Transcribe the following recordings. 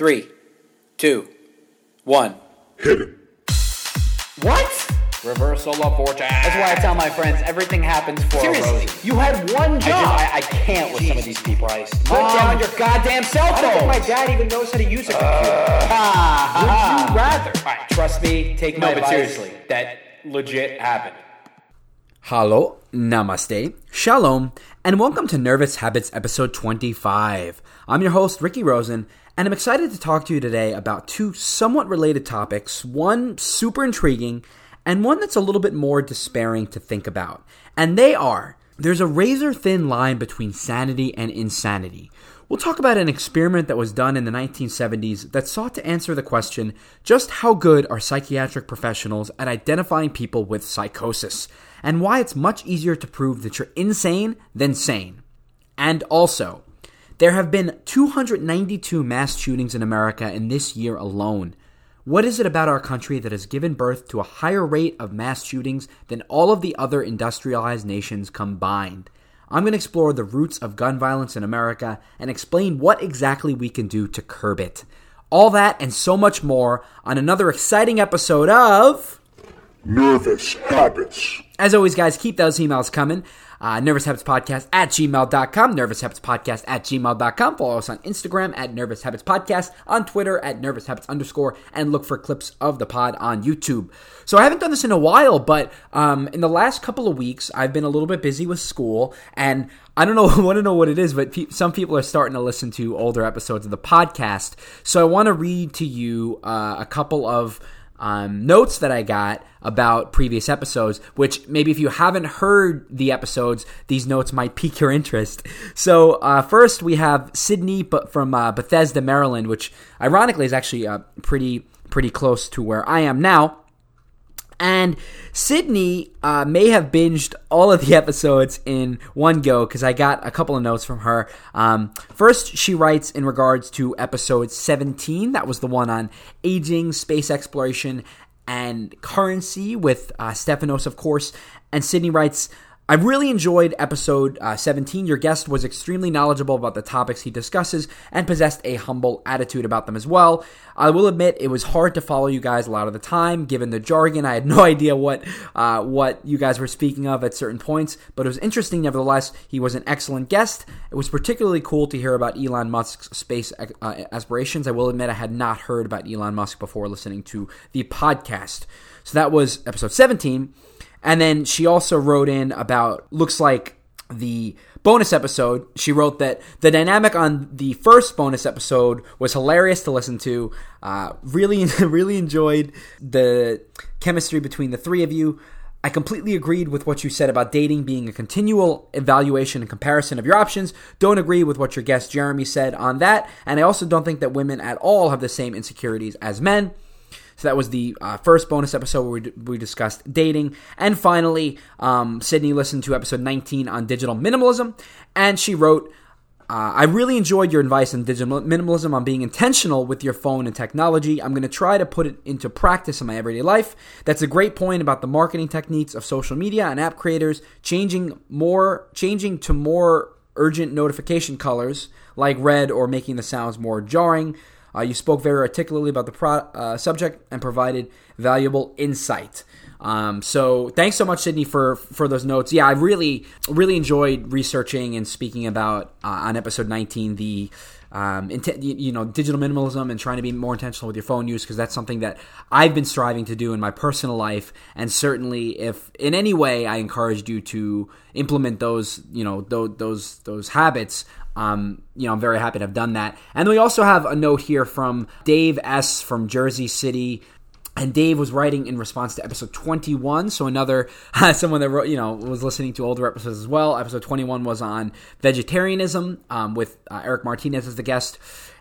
Three, two, one. Hit it. What? Reversal of fortune. That's why I tell my friends everything happens for a Seriously, you had one I, job. just, I, I can't with some of these people. I Put Mom, down your goddamn cell phone. I don't think phone. my dad even knows how to use a computer. Ah, Would you rather? All right, trust me. Take No, my but advice. seriously, that legit happened. Hello, namaste, shalom, and welcome to Nervous Habits episode 25. I'm your host, Ricky Rosen, and I'm excited to talk to you today about two somewhat related topics, one super intriguing, and one that's a little bit more despairing to think about. And they are there's a razor thin line between sanity and insanity. We'll talk about an experiment that was done in the 1970s that sought to answer the question just how good are psychiatric professionals at identifying people with psychosis, and why it's much easier to prove that you're insane than sane. And also, there have been 292 mass shootings in America in this year alone. What is it about our country that has given birth to a higher rate of mass shootings than all of the other industrialized nations combined? I'm going to explore the roots of gun violence in America and explain what exactly we can do to curb it. All that and so much more on another exciting episode of. Nervous habits. As always, guys, keep those emails coming. Uh, Nervous Habits Podcast at gmail.com, Nervous Habits Podcast at gmail.com. Follow us on Instagram at Nervous Habits Podcast, on Twitter at Nervous Habits underscore, and look for clips of the pod on YouTube. So I haven't done this in a while, but um, in the last couple of weeks, I've been a little bit busy with school, and I don't know, want to know what it is, but pe- some people are starting to listen to older episodes of the podcast. So I want to read to you uh, a couple of um, notes that I got about previous episodes, which maybe if you haven't heard the episodes, these notes might pique your interest. So, uh, first we have Sydney from uh, Bethesda, Maryland, which ironically is actually uh, pretty pretty close to where I am now. And Sydney uh, may have binged all of the episodes in one go because I got a couple of notes from her. Um, first, she writes in regards to episode 17. That was the one on aging, space exploration, and currency with uh, Stephanos, of course. And Sydney writes, I really enjoyed episode uh, 17. Your guest was extremely knowledgeable about the topics he discusses and possessed a humble attitude about them as well. I will admit it was hard to follow you guys a lot of the time, given the jargon. I had no idea what uh, what you guys were speaking of at certain points, but it was interesting nevertheless. He was an excellent guest. It was particularly cool to hear about Elon Musk's space uh, aspirations. I will admit I had not heard about Elon Musk before listening to the podcast. So that was episode 17. And then she also wrote in about looks like the bonus episode. She wrote that the dynamic on the first bonus episode was hilarious to listen to. Uh, really, really enjoyed the chemistry between the three of you. I completely agreed with what you said about dating being a continual evaluation and comparison of your options. Don't agree with what your guest Jeremy said on that. And I also don't think that women at all have the same insecurities as men. So that was the uh, first bonus episode where we, d- we discussed dating. And finally, um, Sydney listened to episode 19 on digital minimalism, and she wrote, uh, I really enjoyed your advice on digital minimalism on being intentional with your phone and technology. I'm going to try to put it into practice in my everyday life. That's a great point about the marketing techniques of social media and app creators changing more, changing to more urgent notification colors like red or making the sounds more jarring. Uh, you spoke very articulately about the pro- uh, subject and provided valuable insight. Um, so thanks so much, Sydney, for for those notes. Yeah, I really really enjoyed researching and speaking about uh, on episode 19 the um, you know digital minimalism and trying to be more intentional with your phone use because that's something that I've been striving to do in my personal life. And certainly, if in any way I encouraged you to implement those you know those, those habits. Um, you know, I'm very happy to have done that. And we also have a note here from Dave S. from Jersey City. And Dave was writing in response to episode 21. So another someone that wrote, you know, was listening to older episodes as well. Episode 21 was on vegetarianism um, with uh, Eric Martinez as the guest,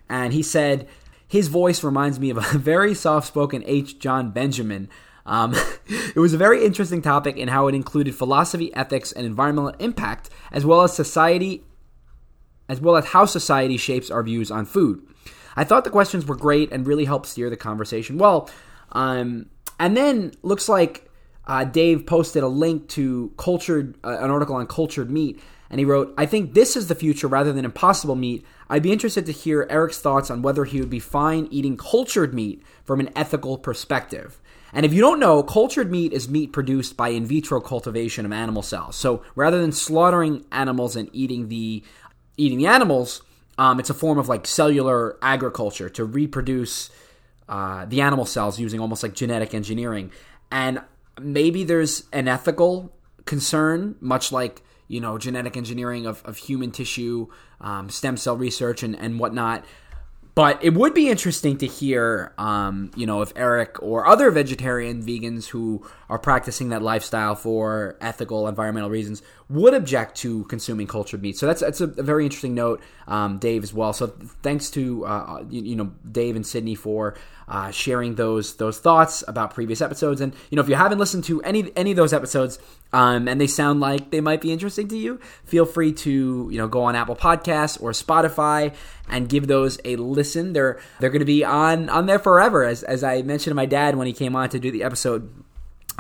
and he said his voice reminds me of a very soft-spoken H. John Benjamin. Um, it was a very interesting topic in how it included philosophy, ethics, and environmental impact, as well as society as well as how society shapes our views on food. I thought the questions were great and really helped steer the conversation well. Um, and then looks like uh, Dave posted a link to cultured uh, an article on cultured meat, And he wrote, I think this is the future rather than impossible meat. I'd be interested to hear Eric's thoughts on whether he would be fine eating cultured meat from an ethical perspective. And if you don't know, cultured meat is meat produced by in vitro cultivation of animal cells. So rather than slaughtering animals and eating the eating the animals, um, it's a form of like cellular agriculture to reproduce uh, the animal cells using almost like genetic engineering. And maybe there's an ethical concern, much like you know genetic engineering of, of human tissue, um, stem cell research, and, and whatnot. But it would be interesting to hear, um, you know, if Eric or other vegetarian vegans who are practicing that lifestyle for ethical, environmental reasons would object to consuming cultured meat. So that's that's a, very interesting note, um, Dave, as well. So thanks to uh, you, you, know Dave and Sydney for uh, sharing those those thoughts about previous episodes. And you know, if you haven't listened to any any of those episodes, um, and they sound like they might be interesting to you, feel free to you know go on Apple Podcasts or Spotify and give those a listen. They're they're going to be on on there forever. As as I mentioned to my dad when he came on to do the episode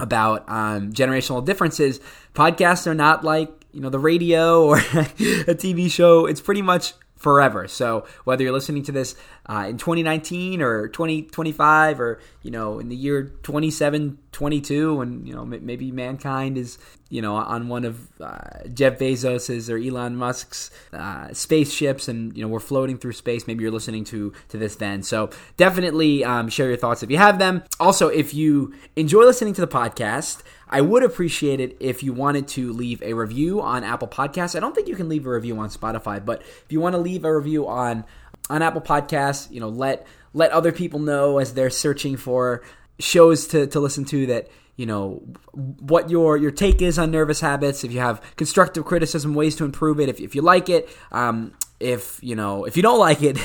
about um, generational differences. Podcasts are not like you know the radio or a TV show. It's pretty much forever. So whether you're listening to this uh, in 2019 or 2025 or you know in the year 2722 and you know maybe mankind is you know on one of uh, Jeff Bezos's or Elon Musk's uh, spaceships and you know we're floating through space maybe you're listening to to this then so definitely um, share your thoughts if you have them also if you enjoy listening to the podcast I would appreciate it if you wanted to leave a review on Apple Podcasts. I don't think you can leave a review on Spotify, but if you want to leave a review on on Apple Podcasts, you know, let let other people know as they're searching for shows to, to listen to that you know what your your take is on nervous habits if you have constructive criticism ways to improve it if, if you like it um, if you know if you don't like it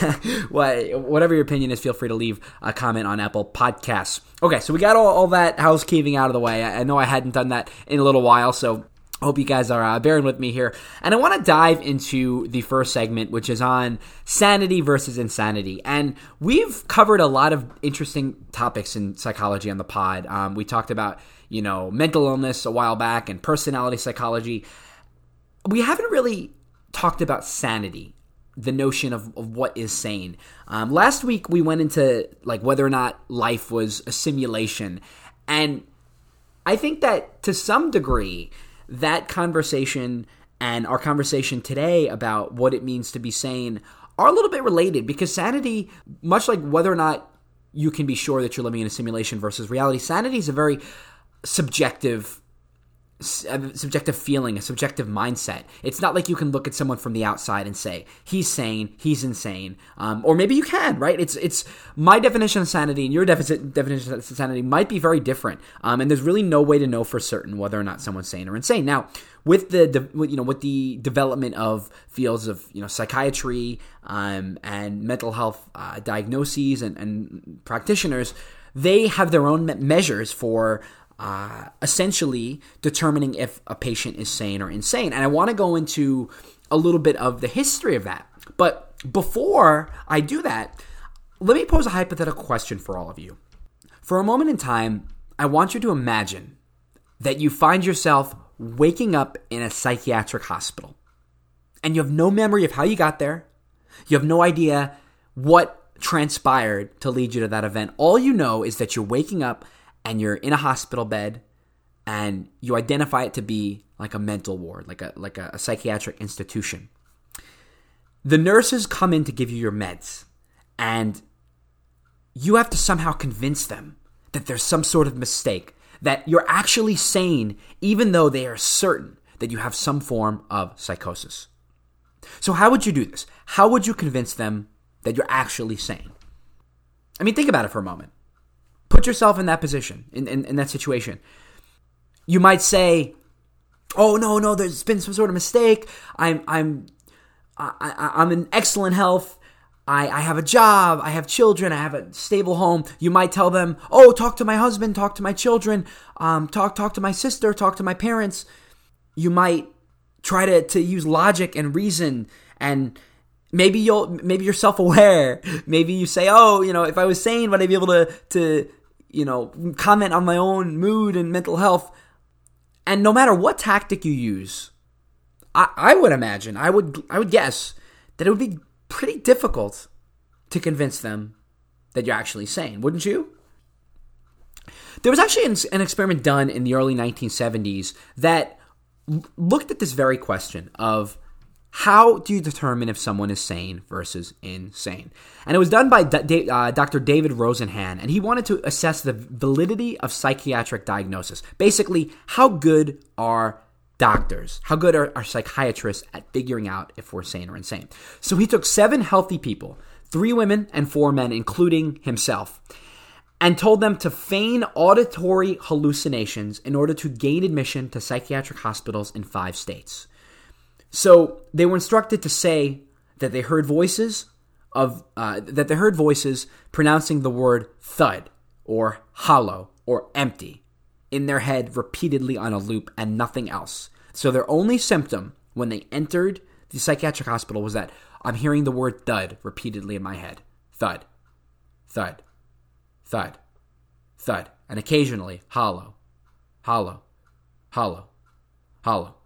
whatever your opinion is feel free to leave a comment on apple podcasts. Okay so we got all, all that housekeeping out of the way. I, I know i hadn't done that in a little while so hope you guys are uh, bearing with me here. And I want to dive into the first segment, which is on sanity versus insanity. And we've covered a lot of interesting topics in psychology on the pod. Um, we talked about, you know, mental illness a while back and personality psychology. We haven't really talked about sanity the notion of, of what is sane. Um, last week we went into like whether or not life was a simulation, and I think that to some degree that conversation and our conversation today about what it means to be sane are a little bit related because sanity, much like whether or not you can be sure that you're living in a simulation versus reality, sanity is a very subjective subjective feeling, a subjective mindset. It's not like you can look at someone from the outside and say he's sane, he's insane, um, or maybe you can, right? It's it's my definition of sanity and your definition of sanity might be very different, um, and there's really no way to know for certain whether or not someone's sane or insane. Now, with the you know with the development of fields of you know psychiatry um, and mental health uh, diagnoses and, and practitioners, they have their own measures for uh, essentially determining if a patient is sane or insane. And I want to go into a little bit of the history of that. But before I do that, let me pose a hypothetical question for all of you. For a moment in time, I want you to imagine that you find yourself waking up in a psychiatric hospital and you have no memory of how you got there. You have no idea what transpired to lead you to that event. All you know is that you're waking up and you're in a hospital bed and you identify it to be like a mental ward, like a like a, a psychiatric institution. The nurses come in to give you your meds and you have to somehow convince them that there's some sort of mistake, that you're actually sane even though they are certain that you have some form of psychosis. So how would you do this? How would you convince them that you're actually sane? I mean, think about it for a moment. Put yourself in that position, in, in, in that situation. You might say, "Oh no, no, there's been some sort of mistake. I'm I'm I, am in excellent health. I, I have a job. I have children. I have a stable home. You might tell them, "Oh, talk to my husband. Talk to my children. Um, talk talk to my sister. Talk to my parents." You might try to to use logic and reason and maybe you'll maybe you're self-aware maybe you say oh you know if i was sane would i be able to to you know, comment on my own mood and mental health. And no matter what tactic you use, I, I would imagine, I would, I would guess that it would be pretty difficult to convince them that you're actually sane, wouldn't you? There was actually an, an experiment done in the early 1970s that looked at this very question of how do you determine if someone is sane versus insane? And it was done by D- uh, Dr. David Rosenhan, and he wanted to assess the validity of psychiatric diagnosis. Basically, how good are doctors? How good are, are psychiatrists at figuring out if we're sane or insane? So he took seven healthy people, three women and four men, including himself, and told them to feign auditory hallucinations in order to gain admission to psychiatric hospitals in five states. So they were instructed to say that they heard voices of uh, that they heard voices pronouncing the word thud or hollow or empty in their head repeatedly on a loop and nothing else. So their only symptom when they entered the psychiatric hospital was that I'm hearing the word thud repeatedly in my head. Thud. Thud. Thud. Thud. And occasionally hollow. Hollow. Hollow. Hollow.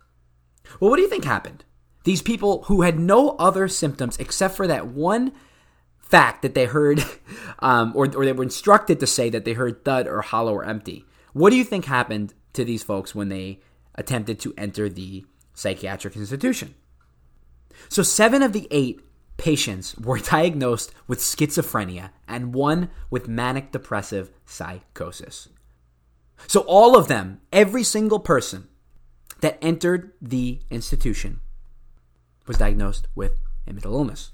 Well, what do you think happened? These people who had no other symptoms except for that one fact that they heard, um, or, or they were instructed to say that they heard thud or hollow or empty. What do you think happened to these folks when they attempted to enter the psychiatric institution? So, seven of the eight patients were diagnosed with schizophrenia and one with manic depressive psychosis. So, all of them, every single person, that entered the institution was diagnosed with a mental illness.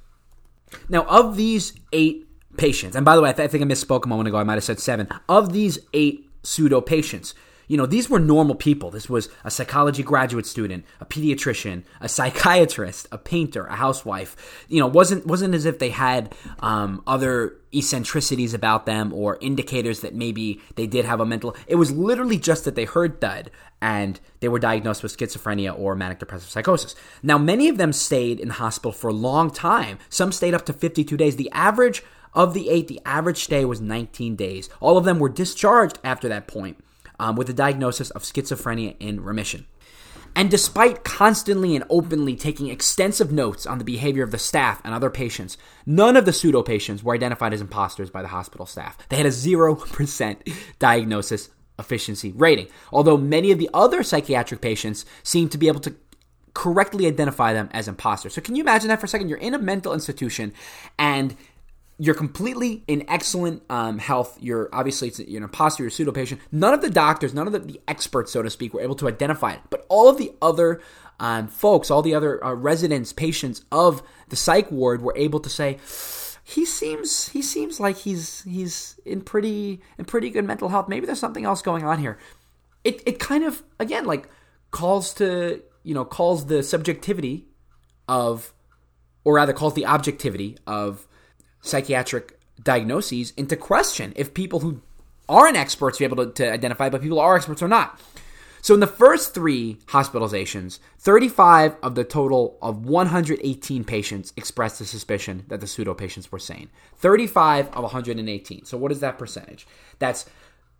Now, of these eight patients, and by the way, I, th- I think I misspoke a moment ago. I might have said seven. Of these eight pseudo patients, you know, these were normal people. This was a psychology graduate student, a pediatrician, a psychiatrist, a painter, a housewife. You know, wasn't wasn't as if they had um, other eccentricities about them or indicators that maybe they did have a mental. It was literally just that they heard thud and they were diagnosed with schizophrenia or manic depressive psychosis. Now, many of them stayed in the hospital for a long time. Some stayed up to 52 days. The average of the eight, the average stay was 19 days. All of them were discharged after that point um, with a diagnosis of schizophrenia in remission. And despite constantly and openly taking extensive notes on the behavior of the staff and other patients, none of the pseudo patients were identified as imposters by the hospital staff. They had a 0% diagnosis efficiency rating, although many of the other psychiatric patients seemed to be able to correctly identify them as imposters. So, can you imagine that for a second? You're in a mental institution and you're completely in excellent um, health. You're obviously imposter, you're a pseudo patient. None of the doctors, none of the, the, experts, so to speak, were able to identify it. But all of the other um, folks, all the other uh, residents, patients of the psych ward were able to say, he seems he seems like he's he's in pretty in pretty good mental health. Maybe there's something else going on here. It it kind of again like calls to you know calls the subjectivity of, or rather calls the objectivity of psychiatric diagnoses into question if people who aren't experts be able to, to identify, but people are experts or not. So in the first three hospitalizations, 35 of the total of 118 patients expressed a suspicion that the pseudo patients were sane. 35 of 118. So what is that percentage? That's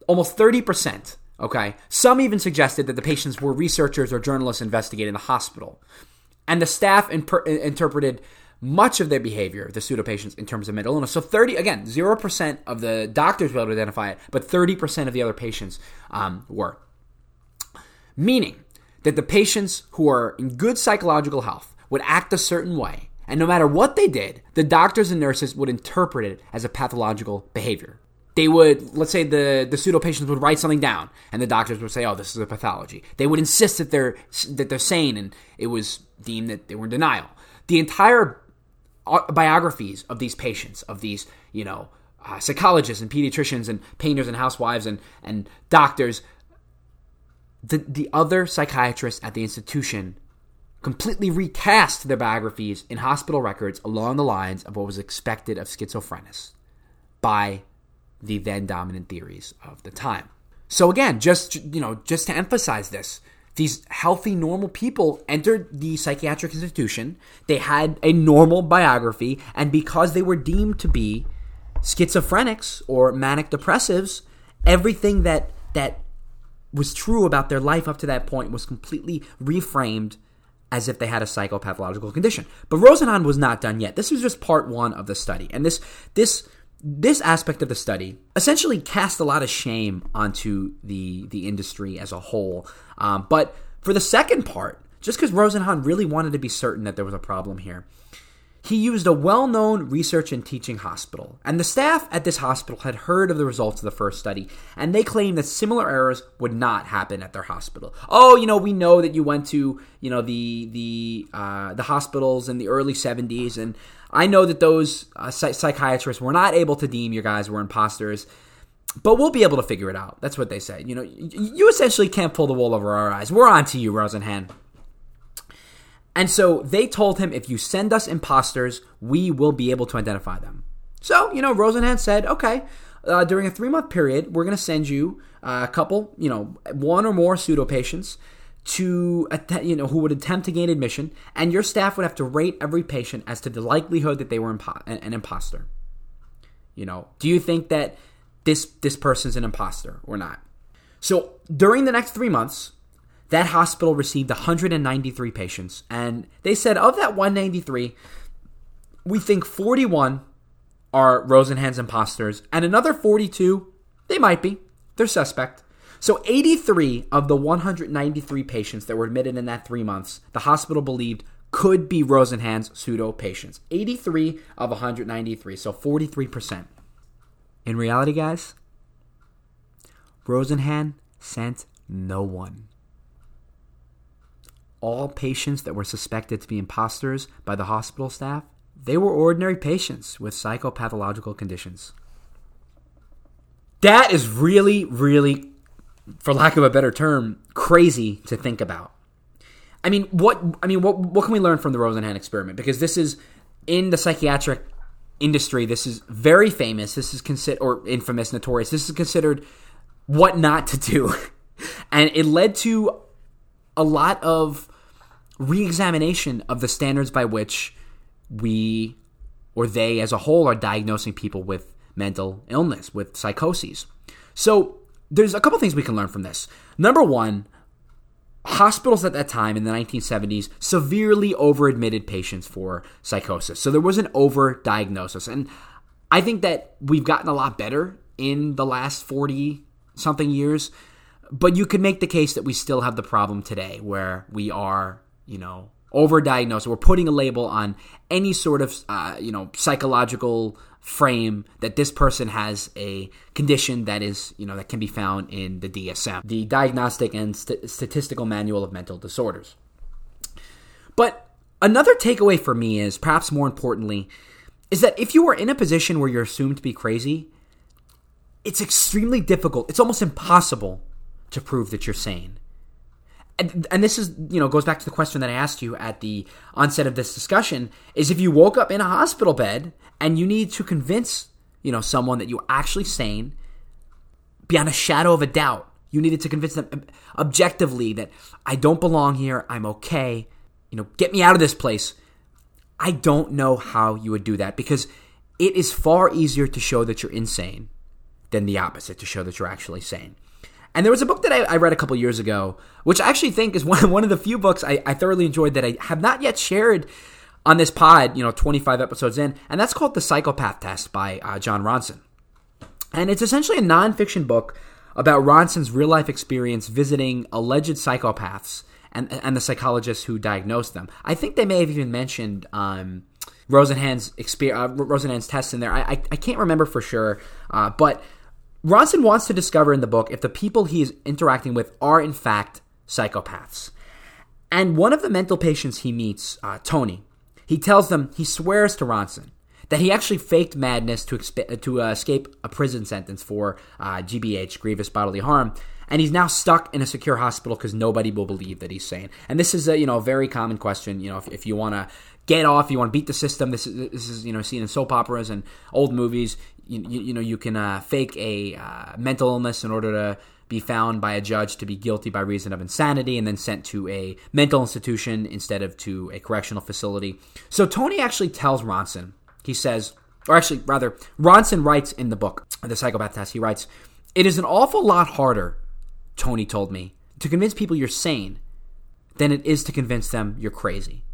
almost 30%. Okay. Some even suggested that the patients were researchers or journalists investigating the hospital. And the staff interpreted much of their behavior, the pseudo patients, in terms of mental illness. So 30, again, 0% of the doctors were able to identify it, but 30% of the other patients um, were. Meaning that the patients who are in good psychological health would act a certain way, and no matter what they did, the doctors and nurses would interpret it as a pathological behavior. They would, let's say the, the pseudo patients would write something down, and the doctors would say, "Oh, this is a pathology." They would insist that they're that they're sane, and it was deemed that they were in denial. The entire biographies of these patients, of these, you know, uh, psychologists and pediatricians and painters and housewives and, and doctors, the, the other psychiatrists at the institution completely recast their biographies in hospital records along the lines of what was expected of schizophrenics by the then dominant theories of the time. So again, just you know, just to emphasize this, these healthy, normal people entered the psychiatric institution. They had a normal biography, and because they were deemed to be schizophrenics or manic depressives, everything that that was true about their life up to that point was completely reframed as if they had a psychopathological condition. But Rosenhan was not done yet. This was just part one of the study. And this, this, this aspect of the study essentially cast a lot of shame onto the, the industry as a whole. Um, but for the second part, just because Rosenhan really wanted to be certain that there was a problem here, he used a well known research and teaching hospital, and the staff at this hospital had heard of the results of the first study, and they claimed that similar errors would not happen at their hospital. Oh, you know, we know that you went to, you know, the the uh, the hospitals in the early 70s, and I know that those uh, psychiatrists were not able to deem your guys were imposters. But we'll be able to figure it out. That's what they said. You know, you essentially can't pull the wool over our eyes. We're on to you, Rosenhan. And so they told him, if you send us imposters, we will be able to identify them. So, you know, Rosenhan said, okay, uh, during a three month period, we're going to send you uh, a couple, you know, one or more pseudo patients to, you know, who would attempt to gain admission, and your staff would have to rate every patient as to the likelihood that they were impo- an imposter. You know, do you think that this this person's an imposter or not? So during the next three months, that hospital received 193 patients, and they said of that 193, we think 41 are Rosenhan's imposters, and another 42, they might be. They're suspect. So 83 of the 193 patients that were admitted in that three months, the hospital believed could be Rosenhan's pseudo patients. 83 of 193, so 43%. In reality, guys, Rosenhan sent no one all patients that were suspected to be imposters by the hospital staff, they were ordinary patients with psychopathological conditions. That is really, really, for lack of a better term, crazy to think about. I mean, what I mean, what what can we learn from the Rosenhan experiment? Because this is in the psychiatric industry. This is very famous. This is considered or infamous, notorious. This is considered what not to do, and it led to a lot of re-examination of the standards by which we or they as a whole are diagnosing people with mental illness, with psychoses. So there's a couple things we can learn from this. Number one, hospitals at that time in the 1970s severely over-admitted patients for psychosis. So there was an over-diagnosis. And I think that we've gotten a lot better in the last 40 something years, but you could make the case that we still have the problem today where we are you know, overdiagnosed. We're putting a label on any sort of, uh, you know, psychological frame that this person has a condition that is, you know, that can be found in the DSM, the Diagnostic and St- Statistical Manual of Mental Disorders. But another takeaway for me is, perhaps more importantly, is that if you are in a position where you're assumed to be crazy, it's extremely difficult. It's almost impossible to prove that you're sane and, and this is you know goes back to the question that I asked you at the onset of this discussion is if you woke up in a hospital bed and you need to convince you know someone that you're actually sane beyond a shadow of a doubt. You needed to convince them objectively that I don't belong here. I'm okay. You know get me out of this place. I don't know how you would do that because it is far easier to show that you're insane than the opposite to show that you're actually sane. And there was a book that I, I read a couple years ago, which I actually think is one, one of the few books I, I thoroughly enjoyed that I have not yet shared on this pod, you know, 25 episodes in, and that's called The Psychopath Test by uh, Jon Ronson. And it's essentially a nonfiction book about Ronson's real life experience visiting alleged psychopaths and, and the psychologists who diagnosed them. I think they may have even mentioned um, Rosenhan's, uh, Rosenhan's test in there. I, I, I, can't remember for sure, uh, but Ronson wants to discover in the book if the people he is interacting with are in fact psychopaths. And one of the mental patients he meets, uh, Tony, he tells them, he swears to Ronson that he actually faked madness to, exp- to uh, escape a prison sentence for uh, GBH, grievous bodily harm, and he's now stuck in a secure hospital because nobody will believe that he's sane. And this is a you know a very common question. You know, if, if you want to get off, you want to beat the system. This is this is you know seen in soap operas and old movies. You, you, you know you can uh, fake a uh, mental illness in order to be found by a judge to be guilty by reason of insanity and then sent to a mental institution instead of to a correctional facility. So Tony actually tells Ronson, he says, or actually rather, Ronson writes in the book, The Psychopath Test, he writes, It is an awful lot harder, Tony told me, to convince people you're sane than it is to convince them you're crazy.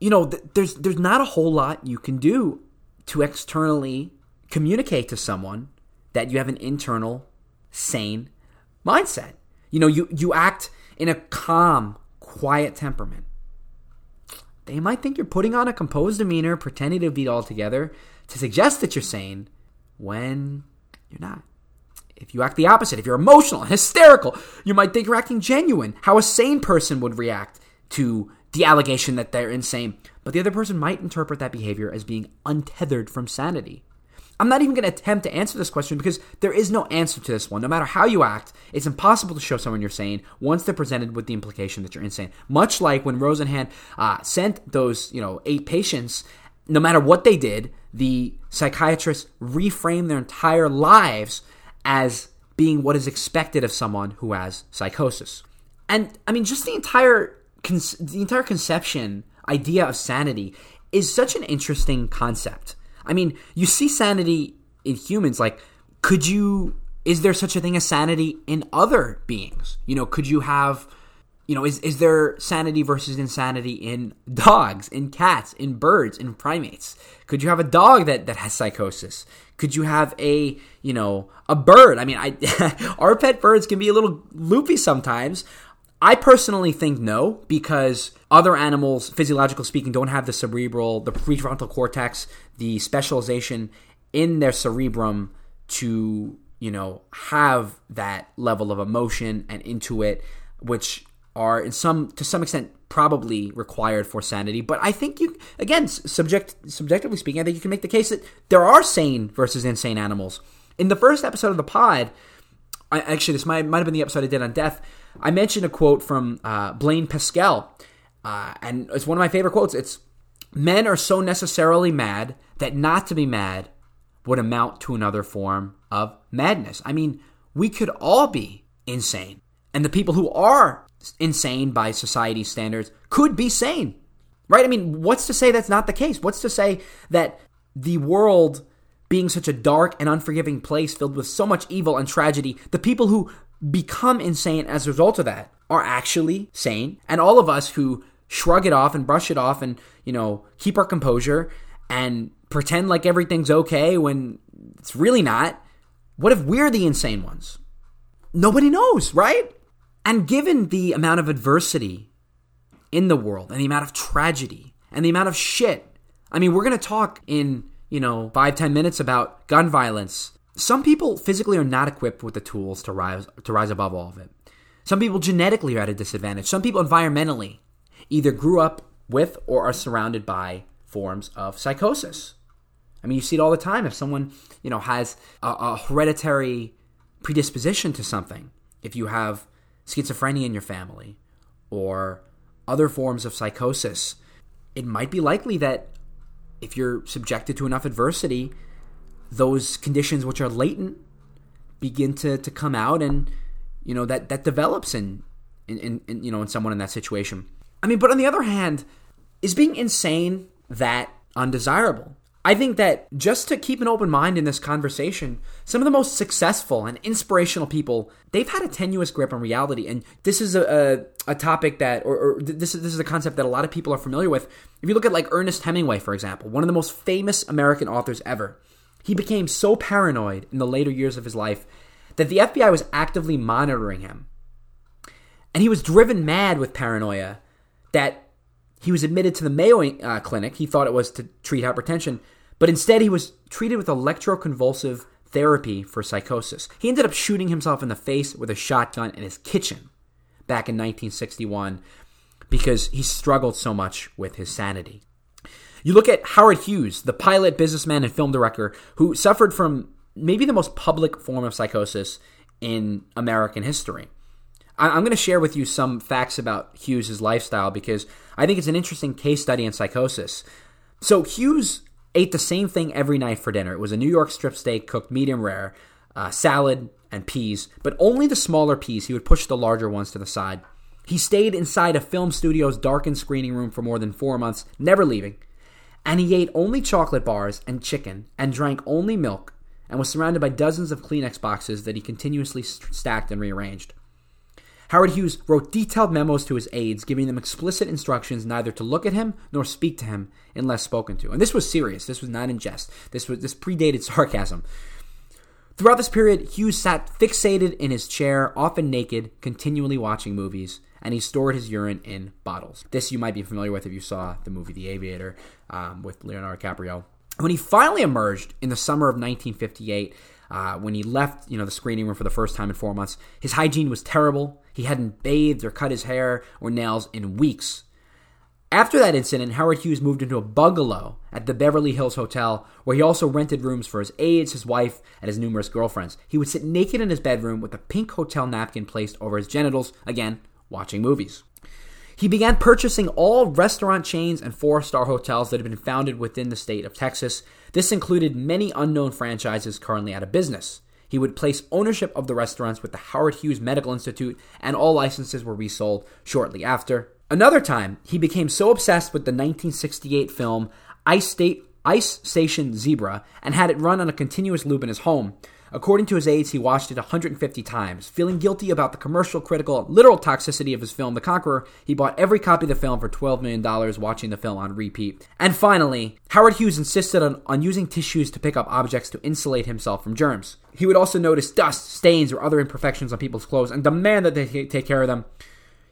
You know, th- there's there's not a whole lot you can do to externally communicate to someone that you have an internal sane mindset. You know, you you act in a calm, quiet temperament. They might think you're putting on a composed demeanor, pretending to be all together to suggest that you're sane when you're not. If you act the opposite, if you're emotional and hysterical, you might think you're acting genuine. How a sane person would react to the allegation that they're insane. But the other person might interpret that behavior as being untethered from sanity. I'm not even going to attempt to answer this question because there is no answer to this one. No matter how you act, it's impossible to show someone you're sane once they're presented with the implication that you're insane. Much like when Rosenhan uh, sent those, you know, eight patients, no matter what they did, the psychiatrists reframed their entire lives as being what is expected of someone who has psychosis. And I mean, just the entire the entire conception idea of sanity is such an interesting concept. I mean, you see sanity in humans like could you is there such a thing as sanity in other beings? You know, could you have you know, is, is there sanity versus insanity in dogs, in cats, in birds, in primates? Could you have a dog that, that has psychosis? Could you have a, you know, a bird? I mean, I, our pet birds can be a little loopy sometimes. I personally think no, because other animals, physiological speaking, don't have the cerebral, the prefrontal cortex, the specialization in their cerebrum to, you know, have that level of emotion and intuit, which are in some to some extent probably required for sanity. But I think you again subject subjectively speaking, I think you can make the case that there are sane versus insane animals. In the first episode of the pod, I, actually this might might have been the episode I did on death. I mentioned a quote from uh, Blaise Pascal, uh, and it's one of my favorite quotes. It's men are so necessarily mad that not to be mad would amount to another form of madness. I mean, we could all be insane. And the people who are insane by society standards could be sane. Right? I mean, what's to say that's not the case? What's to say that the world being such a dark and unforgiving place filled with so much evil and tragedy, the people who become insane as a result of that are actually sane. And all of us who shrug it off and brush it off and, you know, keep our composure and pretend like everything's okay when it's really not. What if we're the insane ones? Nobody knows, right? And given the amount of adversity in the world and the amount of tragedy and the amount of shit, I mean, we're going to talk in, you know, five, ten minutes about gun violence. Some people physically are not equipped with the tools to rise, to rise above all of it. Some people genetically are at a disadvantage. Some people environmentally either grew up with or are surrounded by forms of psychosis. I mean, you see it all the time. If someone, you know, has a, a hereditary predisposition to something, if you have schizophrenia in your family or other forms of psychosis, it might be likely that if you're subjected to enough adversity, those conditions which are latent begin to, to come out and you know that that develops in, in, in, you know in someone in that situation. I mean, but on the other hand, is being insane that undesirable? I think that just to keep an open mind in this conversation, some of the most successful and inspirational people, they've had a tenuous grip on reality. And this is a, a, a topic that, or, or, this, is, this is a concept that a lot of people are familiar with. If you look at like Ernest Hemingway, for example, one of the most famous American authors ever, he became so paranoid in the later years of his life that the FBI was actively monitoring him. And he was driven mad with paranoia that he was admitted to the Mayo uh, Clinic. He thought it was to treat hypertension, but instead he was treated with electroconvulsive therapy for psychosis. He ended up shooting himself in the face with a shotgun in his kitchen back in 1961 because he struggled so much with his sanity. You look at Howard Hughes, the pilot, businessman, and film director who suffered from maybe the most public form of psychosis in American history. I'm going to share with you some facts about Hughes' lifestyle because I think it's an interesting case study in psychosis. So, Hughes ate the same thing every night for dinner. It was a New York strip steak cooked medium rare, uh, salad, and peas, but only the smaller peas. He would push the larger ones to the side. He stayed inside a film studio's darkened screening room for more than four months, never leaving. And he ate only chocolate bars and chicken and drank only milk and was surrounded by dozens of Kleenex boxes that he continuously stacked and rearranged. Howard Hughes wrote detailed memos to his aides, giving them explicit instructions neither to look at him nor speak to him unless spoken to. And this was serious. This was not in jest. This was this predated sarcasm. Throughout this period, Hughes sat fixated in his chair, often naked, continually watching movies, and he stored his urine in bottles. This you might be familiar with if you saw the movie The Aviator um, with Leonardo DiCaprio. When he finally emerged in the summer of 1958, uh, when he left, you know, the screening room for the first time in four months, his hygiene was terrible. He hadn't bathed or cut his hair or nails in weeks. After that incident, Howard Hughes moved into a bungalow at the Beverly Hills Hotel, where he also rented rooms for his aides, his wife, and his numerous girlfriends. He would sit naked in his bedroom with a pink hotel napkin placed over his genitals, again, watching movies. He began purchasing all restaurant chains and four star hotels that had been founded within the state of Texas. This included many unknown franchises currently out of business. He would place ownership of the restaurants with the Howard Hughes Medical Institute, and all licenses were resold shortly after. Another time, he became so obsessed with the 1968 film Ice, State, Ice Station Zebra and had it run on a continuous loop in his home. According to his aides, he watched it 150 times. Feeling guilty about the commercial, critical, literal toxicity of his film, The Conqueror, he bought every copy of the film for $12 million, watching the film on repeat. And finally, Howard Hughes insisted on, on using tissues to pick up objects to insulate himself from germs. He would also notice dust, stains, or other imperfections on people's clothes and demand that they take care of them.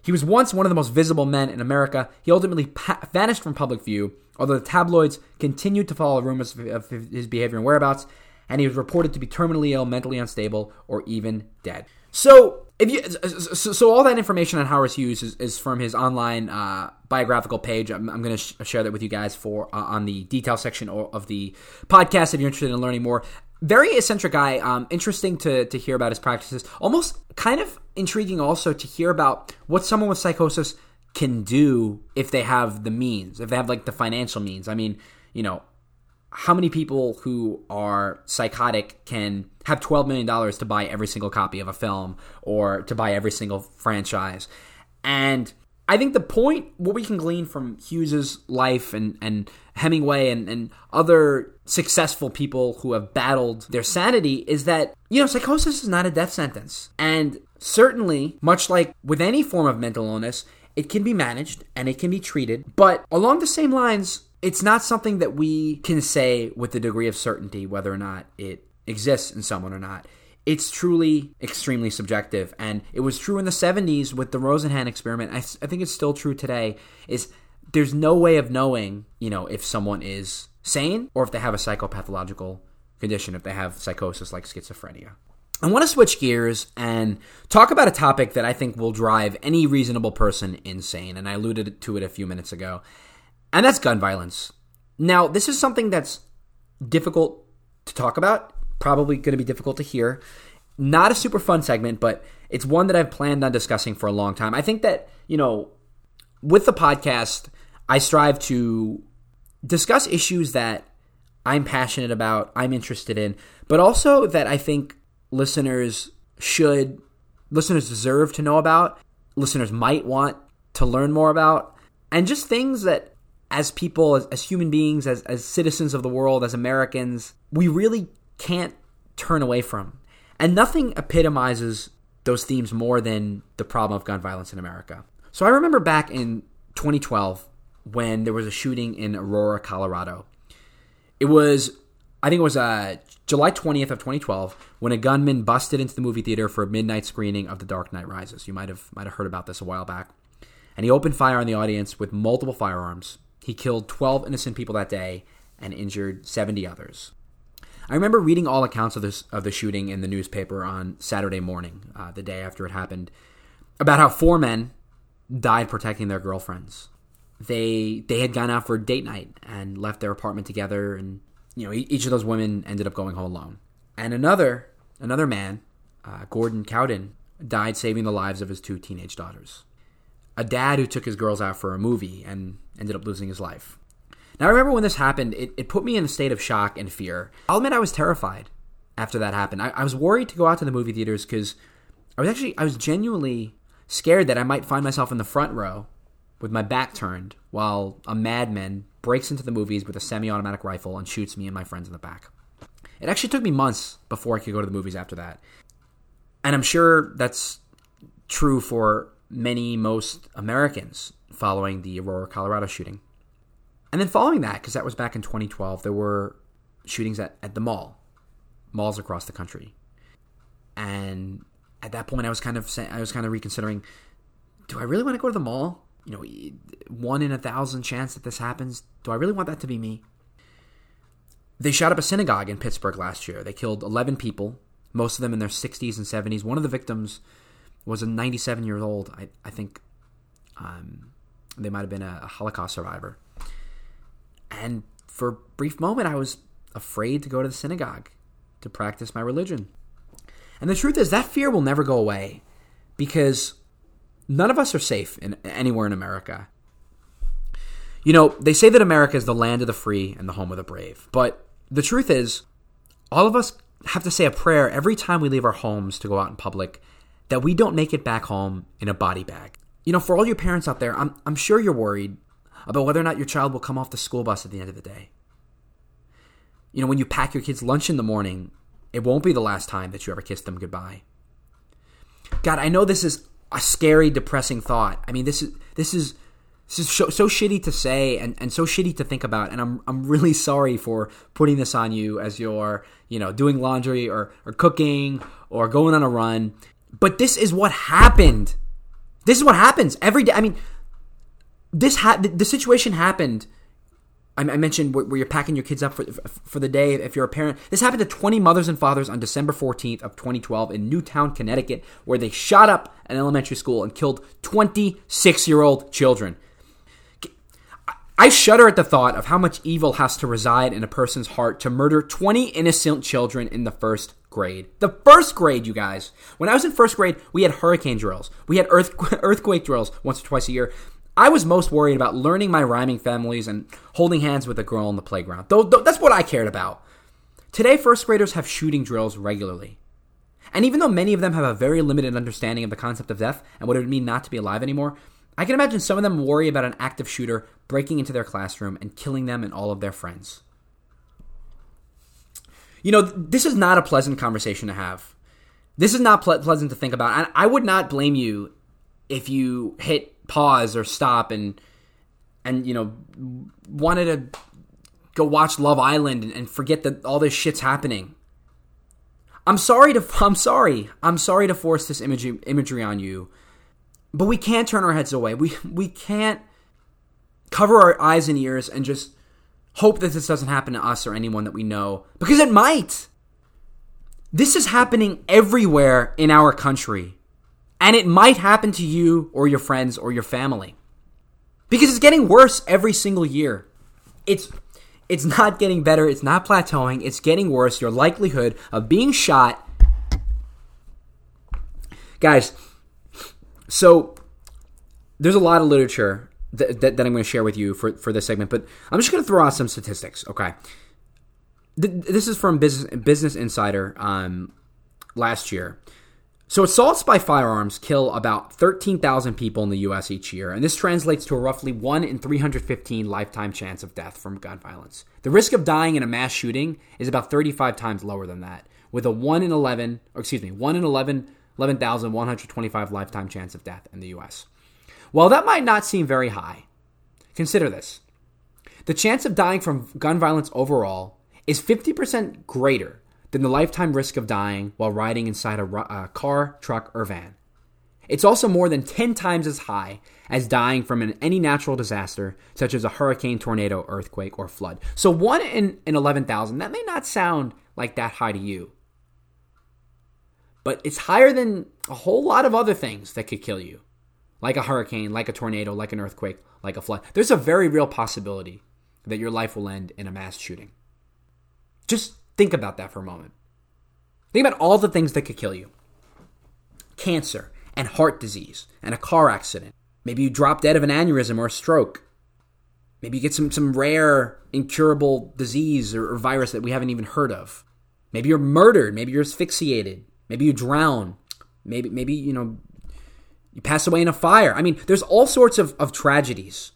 He was once one of the most visible men in America. He ultimately pa- vanished from public view, although the tabloids continued to follow rumors of his behavior and whereabouts, and he was reported to be terminally ill, mentally unstable, or even dead. So, if you, so, so all that information on Howard Hughes is, is from his online uh, biographical page. I'm, I'm going to sh- share that with you guys for uh, on the detail section of the podcast if you're interested in learning more very eccentric guy. Um, interesting to to hear about his practices. Almost kind of intriguing also to hear about what someone with psychosis can do if they have the means, if they have like the financial means. I mean, you know, how many people who are psychotic can have $12 million to buy every single copy of a film or to buy every single franchise? And I think the point, what we can glean from Hughes's life and, and Hemingway and, and other successful people who have battled their sanity is that, you know, psychosis is not a death sentence. And certainly, much like with any form of mental illness, it can be managed and it can be treated. But along the same lines, it's not something that we can say with a degree of certainty whether or not it exists in someone or not it's truly extremely subjective. And it was true in the 70s with the Rosenhan experiment. I, I, think it's still true today. Is there's no way of knowing, you know, if someone is sane or if they have a psychopathological condition, if they have psychosis like schizophrenia. I want to switch gears and talk about a topic that I think will drive any reasonable person insane. And I alluded to it a few minutes ago. And that's gun violence. Now, this is something that's difficult to talk about probably going to be difficult to hear. Not a super fun segment, but it's one that I've planned on discussing for a long time. I think that, you know, with the podcast, I strive to discuss issues that I'm passionate about, I'm interested in, but also that I think listeners should, listeners deserve to know about, listeners might want to learn more about, and just things that as people, as, as human beings, as, as citizens of the world, as Americans, we really can't turn away from. And nothing epitomizes those themes more than the problem of gun violence in America. So I remember back in 2012 when there was a shooting in Aurora, Colorado. It was, I think it was uh, July 20th of 2012 when a gunman busted into the movie theater for a midnight screening of The Dark Knight Rises. You might have might have heard about this a while back. And he opened fire on the audience with multiple firearms. He killed 12 innocent people that day and injured 70 others. I remember reading all accounts of this of the shooting in the newspaper on Saturday morning, uh, the day after it happened, about how four men died protecting their girlfriends. They they had gone out for a date night and left their apartment together, and you know each of those women ended up going home alone. And another another man, uh, Gordon Cowden, died saving the lives of his two teenage daughters. A dad who took his girls out for a movie and ended up losing his life. Now, I remember when this happened, it, it put me in a state of shock and fear. I'll admit I was terrified after that happened. I, I was worried to go out to the movie theaters because I was actually, I was genuinely scared that I might find myself in the front row with my back turned while a madman breaks into the movies with a semi automatic rifle and shoots me and my friends in the back. It actually took me months before I could go to the movies after that. And I'm sure that's true for many, most Americans following the Aurora, Colorado shooting. And then following that, because that was back in 2012, there were shootings at, at the mall, malls across the country. And at that point, I was kind of I was kind of reconsidering, do I really want to go to the mall? You know, one in a thousand chance that this happens. Do I really want that to be me? They shot up a synagogue in Pittsburgh last year. They killed 11 people, most of them in their 60s and 70s. One of the victims was a 97 year old. I, I think um, they might have been a, a Holocaust survivor. And for a brief moment, I was afraid to go to the synagogue to practice my religion. And the truth is, that fear will never go away because none of us are safe in, anywhere in America. You know, they say that America is the land of the free and the home of the brave. But the truth is, all of us have to say a prayer every time we leave our homes to go out in public that we don't make it back home in a body bag. You know, for all your parents out there, I'm, I'm sure you're worried about whether or not your child will come off the school bus at the end of the day. You know, when you pack your kids' lunch in the morning, it won't be the last time that you ever kiss them goodbye. God, I know this is a scary, depressing thought. I mean, this is this is this is so, so shitty to say and, and so shitty to think about, and I'm I'm really sorry for putting this on you as you're you know doing laundry or or cooking or going on a run. But this is what happened. This is what happens every day. I mean, this ha- the, the situation happened. I, I mentioned where, where, you're packing your kids up for for the day. If you're a parent, this happened to 20 mothers and fathers on December 14th of 2012 in Newtown, Connecticut, where they shot up an elementary school and killed 26 year old children. I shudder at the thought of how much evil has to reside in a person's heart to murder 20 innocent children in the first grade. The first grade, you guys. When I was in first grade, we had hurricane drills. We had earth, earthquake drills once or twice a year. I was most worried about learning my rhyming families and holding hands with a girl on the playground. Though, that's what I cared about. Today, first graders have shooting drills regularly. And even though many of them have a very limited understanding of the concept of death and what it would mean not to be alive anymore, I can imagine some of them worry about an active shooter breaking into their classroom and killing them and all of their friends. You know, this is not a pleasant conversation to have. This is not ple- pleasant to think about. I would not blame you if you hit pause or stop and and you know wanted to go watch Love Island and, and forget that all this shit's happening. I'm sorry to I'm sorry. I'm sorry to force this imagery imagery on you but we can't turn our heads away. We we can't cover our eyes and ears and just hope that this doesn't happen to us or anyone that we know because it might. This is happening everywhere in our country. And it might happen to you or your friends or your family. Because it's getting worse every single year. It's it's not getting better, it's not plateauing, it's getting worse. Your likelihood of being shot Guys, so there's a lot of literature that, that, I'm going to share with you for, for this segment, but I'm just going to throw out some statistics. Okay, this is from Business Business Insider um, last year. So assaults by firearms kill about 13,000 people in the U.S. each year, and this translates to a roughly 1 in 315 lifetime chance of death from gun violence. The risk of dying in a mass shooting is about 35 times lower than that, with a 1 in 11, or excuse me, 1 in 11 11,125 lifetime chance of death in the US. While that might not seem very high, consider this. The chance of dying from gun violence overall is 50% greater than the lifetime risk of dying while riding inside a, a uh, car, truck, or van. It's also more than 10 times as high as dying from an, any natural disaster, such as a hurricane, tornado, earthquake, or flood. So 1 in, in 11,000, that may not sound like that high to you but it's higher than a whole lot of other things that could kill you, like a hurricane, like a tornado, like an earthquake, like a flood. There's a very real possibility that your life will end in a mass shooting. Just think about that for a moment. Think about all the things that could kill you cancer and heart disease and a car accident. Maybe you drop dead of an aneurysm or a stroke. Maybe you get some, some rare, incurable disease or, or virus that we haven't even heard of. Maybe you're murdered. Maybe you're asphyxiated. Maybe you drown. Maybe maybe you know you pass away in a fire. I mean, there's all sorts of, of tragedies.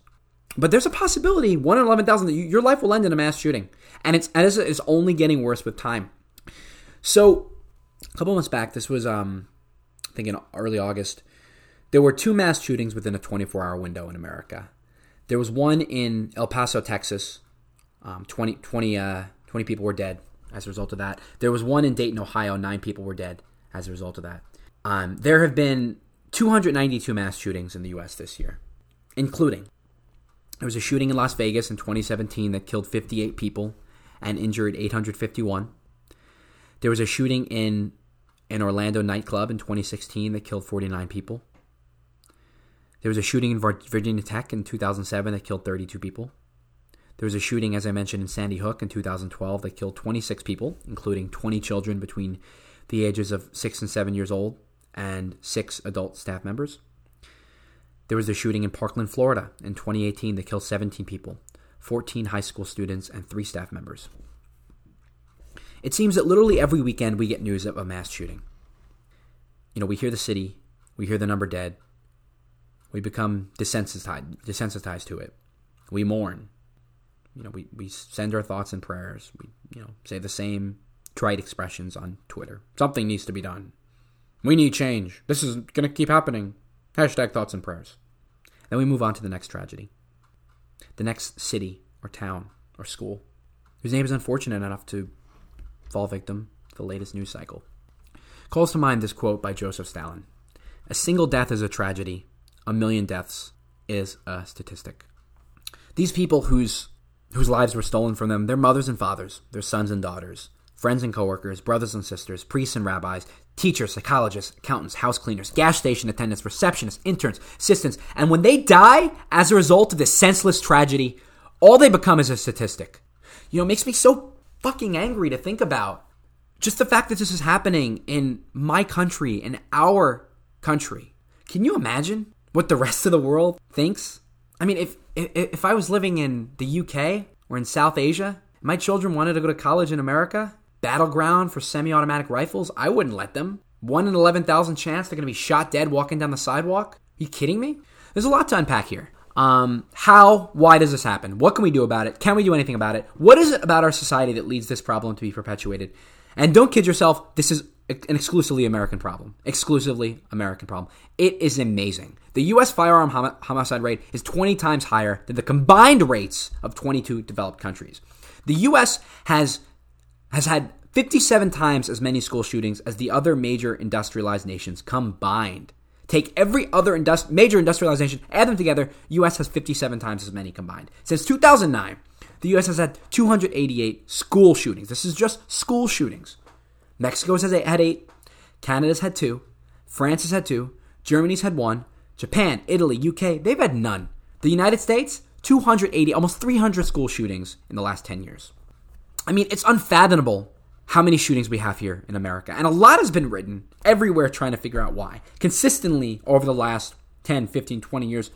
But there's a possibility, one in 11,000, that your life will end in a mass shooting. And it's, and it's only getting worse with time. So, a couple months back, this was, um, I think in early August, There were two mass shootings within a 24 hour window in America. There was one in El Paso, Texas. Um, 20, 20, uh, 20 people were dead as a result of that. There was one in Dayton, Ohio. Nine people were dead as a result of that. Um, there have been 292 mass shootings in the U.S. this year, including there was a shooting in Las Vegas in 2017 that killed 58 people and injured 851. There was a shooting in an Orlando nightclub in 2016 that killed 49 people. There was a shooting in Virginia Tech in 2007 that killed 32 people. There was a shooting, as I mentioned, in Sandy Hook in 2012 that killed 26 people, including 20 children between the ages of 6 and 7 years old and 6 adult staff members. There was a shooting in Parkland, Florida in 2018 that killed 17 people, 14 high school students, and 3 staff members. It seems that literally every weekend we get news of a mass shooting. You know, we hear the city, we hear the number dead, we become desensitized, desensitized to it. We mourn. You know, we, we send our thoughts and prayers. We, you know, say the same trite expressions on Twitter. Something needs to be done. We need change. This is going to keep happening. Hashtag thoughts and prayers. Then we move on to the next tragedy. The next city or town or school whose name is unfortunate enough to fall victim to the latest news cycle. Calls to mind this quote by Joseph Stalin A single death is a tragedy, a million deaths is a statistic. These people whose whose lives were stolen from them, their mothers and fathers, their sons and daughters, friends and coworkers, brothers and sisters, priests and rabbis, teachers, psychologists, accountants, house cleaners, gas station attendants, receptionists, interns, assistants, and when they die as a result of this senseless tragedy, all they become is a statistic. You know, it makes me so fucking angry to think about just the fact that this is happening in my country, in our country. Can you imagine? what the rest of the world thinks. I mean, if if I was living in the UK or in South Asia, my children wanted to go to college in America, battleground for semi-automatic rifles, I wouldn't let them. One in eleven thousand chance they're going to be shot dead walking down the sidewalk. Are you kidding me? There's a lot to unpack here. Um, how? Why does this happen? What can we do about it? Can we do anything about it? What is it about our society that leads this problem to be perpetuated? And don't kid yourself. This is an exclusively American problem. Exclusively American problem. It is amazing. The U.S. firearm hom- homicide rate is 20 times higher than the combined rates of 22 developed countries. The U.S. has has had 57 times as many school shootings as the other major industrialized nations combined. Take every other industri- major industrialized nation, add them together, U.S. has 57 times as many combined. Since 2009, the U.S. has had 288 school shootings. This is just school shootings. Mexico has had eight, Canada's had two, France has had two, Germany's had one, Japan, Italy, UK, they've had none. The United States, 280, almost 300 school shootings in the last 10 years. I mean, it's unfathomable how many shootings we have here in America. And a lot has been written everywhere trying to figure out why. Consistently over the last 10, 15, 20 years,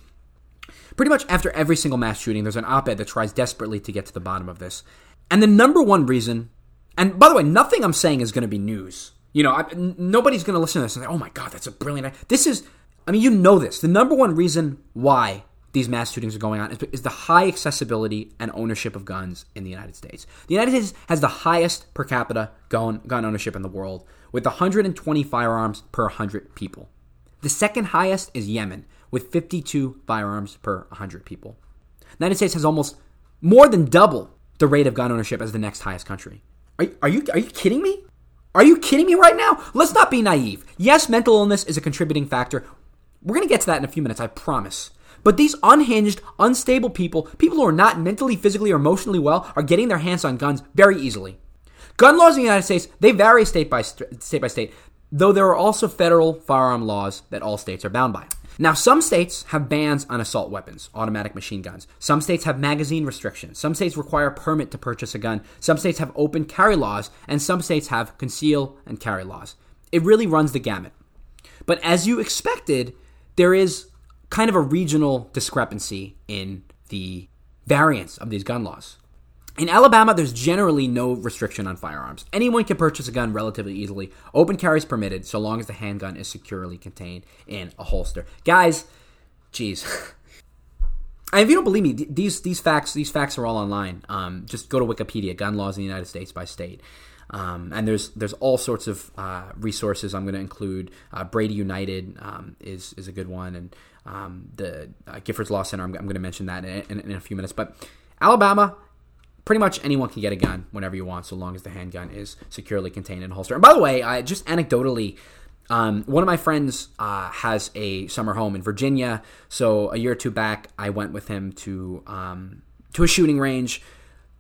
pretty much after every single mass shooting, there's an op ed that tries desperately to get to the bottom of this. And the number one reason and by the way, nothing I'm saying is going to be news. You know, nobody's going to listen to this and say, "Oh my god, that's a brilliant." Idea. This is, I mean, you know this. The number one reason why these mass shootings are going on is, is the high accessibility and ownership of guns in the United States. The United States has the highest per capita gun, gun ownership in the world, with 120 firearms per 100 people. The second highest is Yemen, with 52 firearms per 100 people. The United States has almost more than double the rate of gun ownership as the next highest country. Are, are you are you kidding me? Are you kidding me right now? Let's not be naive. Yes, mental illness is a contributing factor. We're going to get to that in a few minutes, I promise. But these unhinged, unstable people, people who are not mentally, physically, or emotionally well, are getting their hands on guns very easily. Gun laws in the United States, they vary state by state by state, though there are also federal firearm laws that all states are bound by. Now, some states have bans on assault weapons, automatic machine guns. Some states have magazine restrictions. Some states require a permit to purchase a gun. Some states have open carry laws, and some states have conceal and carry laws. It really runs the gamut. But as you expected, there is kind of a regional discrepancy in the variance of these gun laws. In Alabama, there's generally no restriction on firearms. Anyone can purchase a gun relatively easily. Open carry is permitted so long as the handgun is securely contained in a holster. Guys, jeez. And if you don't believe me, these these facts these facts are all online. Um, just go to Wikipedia, gun laws in the United States by state. Um, and there's there's all sorts of uh, resources. I'm going to include uh, Brady United um, is is a good one, and um, the uh, Giffords Law Center. I'm, I'm going to mention that in, in, in a few minutes. But Alabama, pretty much anyone can get a gun whenever you want, so long as the handgun is securely contained in a holster. And by the way, I, just anecdotally, um, one of my friends uh, has a summer home in Virginia. So a year or two back, I went with him to um, to a shooting range.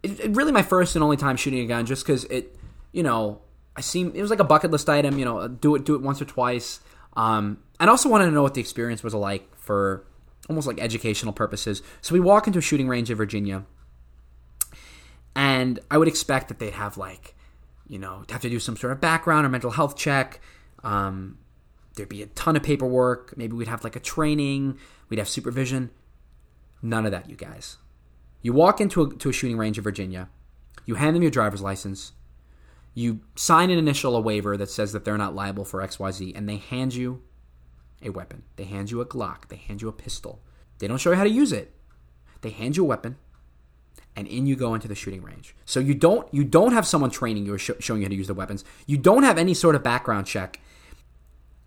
It, it really my first and only time shooting a gun, just because it, you know, I seem it was like a bucket list item. You know, do it do it once or twice. Um, and also wanted to know what the experience was like for almost like educational purposes. So we walk into a shooting range in Virginia, and I would expect that they'd have like, you know, have to do some sort of background or mental health check. Um, there'd be a ton of paperwork. Maybe we'd have like a training. We'd have supervision. None of that, you guys. You walk into a, to a shooting range in Virginia. You hand them your driver's license. You sign an initial a waiver that says that they're not liable for XYZ, and they hand you a weapon. They hand you a Glock. They hand you a pistol. They don't show you how to use it. They hand you a weapon, and in you go into the shooting range. So you don't you don't have someone training you or sh- showing you how to use the weapons. You don't have any sort of background check.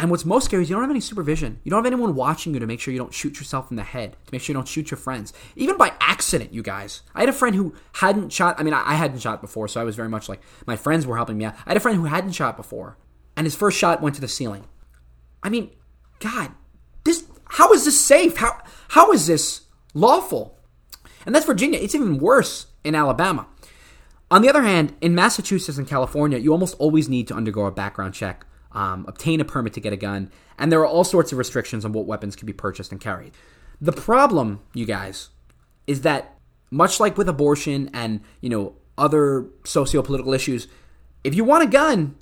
And what's most scary is you don't have any supervision. You don't have anyone watching you to make sure you don't shoot yourself in the head, to make sure you don't shoot your friends, even by accident. You guys, I had a friend who hadn't shot. I mean, I hadn't shot before, so I was very much like my friends were helping me out. I had a friend who hadn't shot before, and his first shot went to the ceiling. I mean, God, this how is this safe? How how is this lawful? And that's Virginia. It's even worse in Alabama. On the other hand, in Massachusetts and California, you almost always need to undergo a background check, um, obtain a permit to get a gun, and there are all sorts of restrictions on what weapons can be purchased and carried. The problem, you guys, is that much like with abortion and you know other socio-political issues, if you want a gun,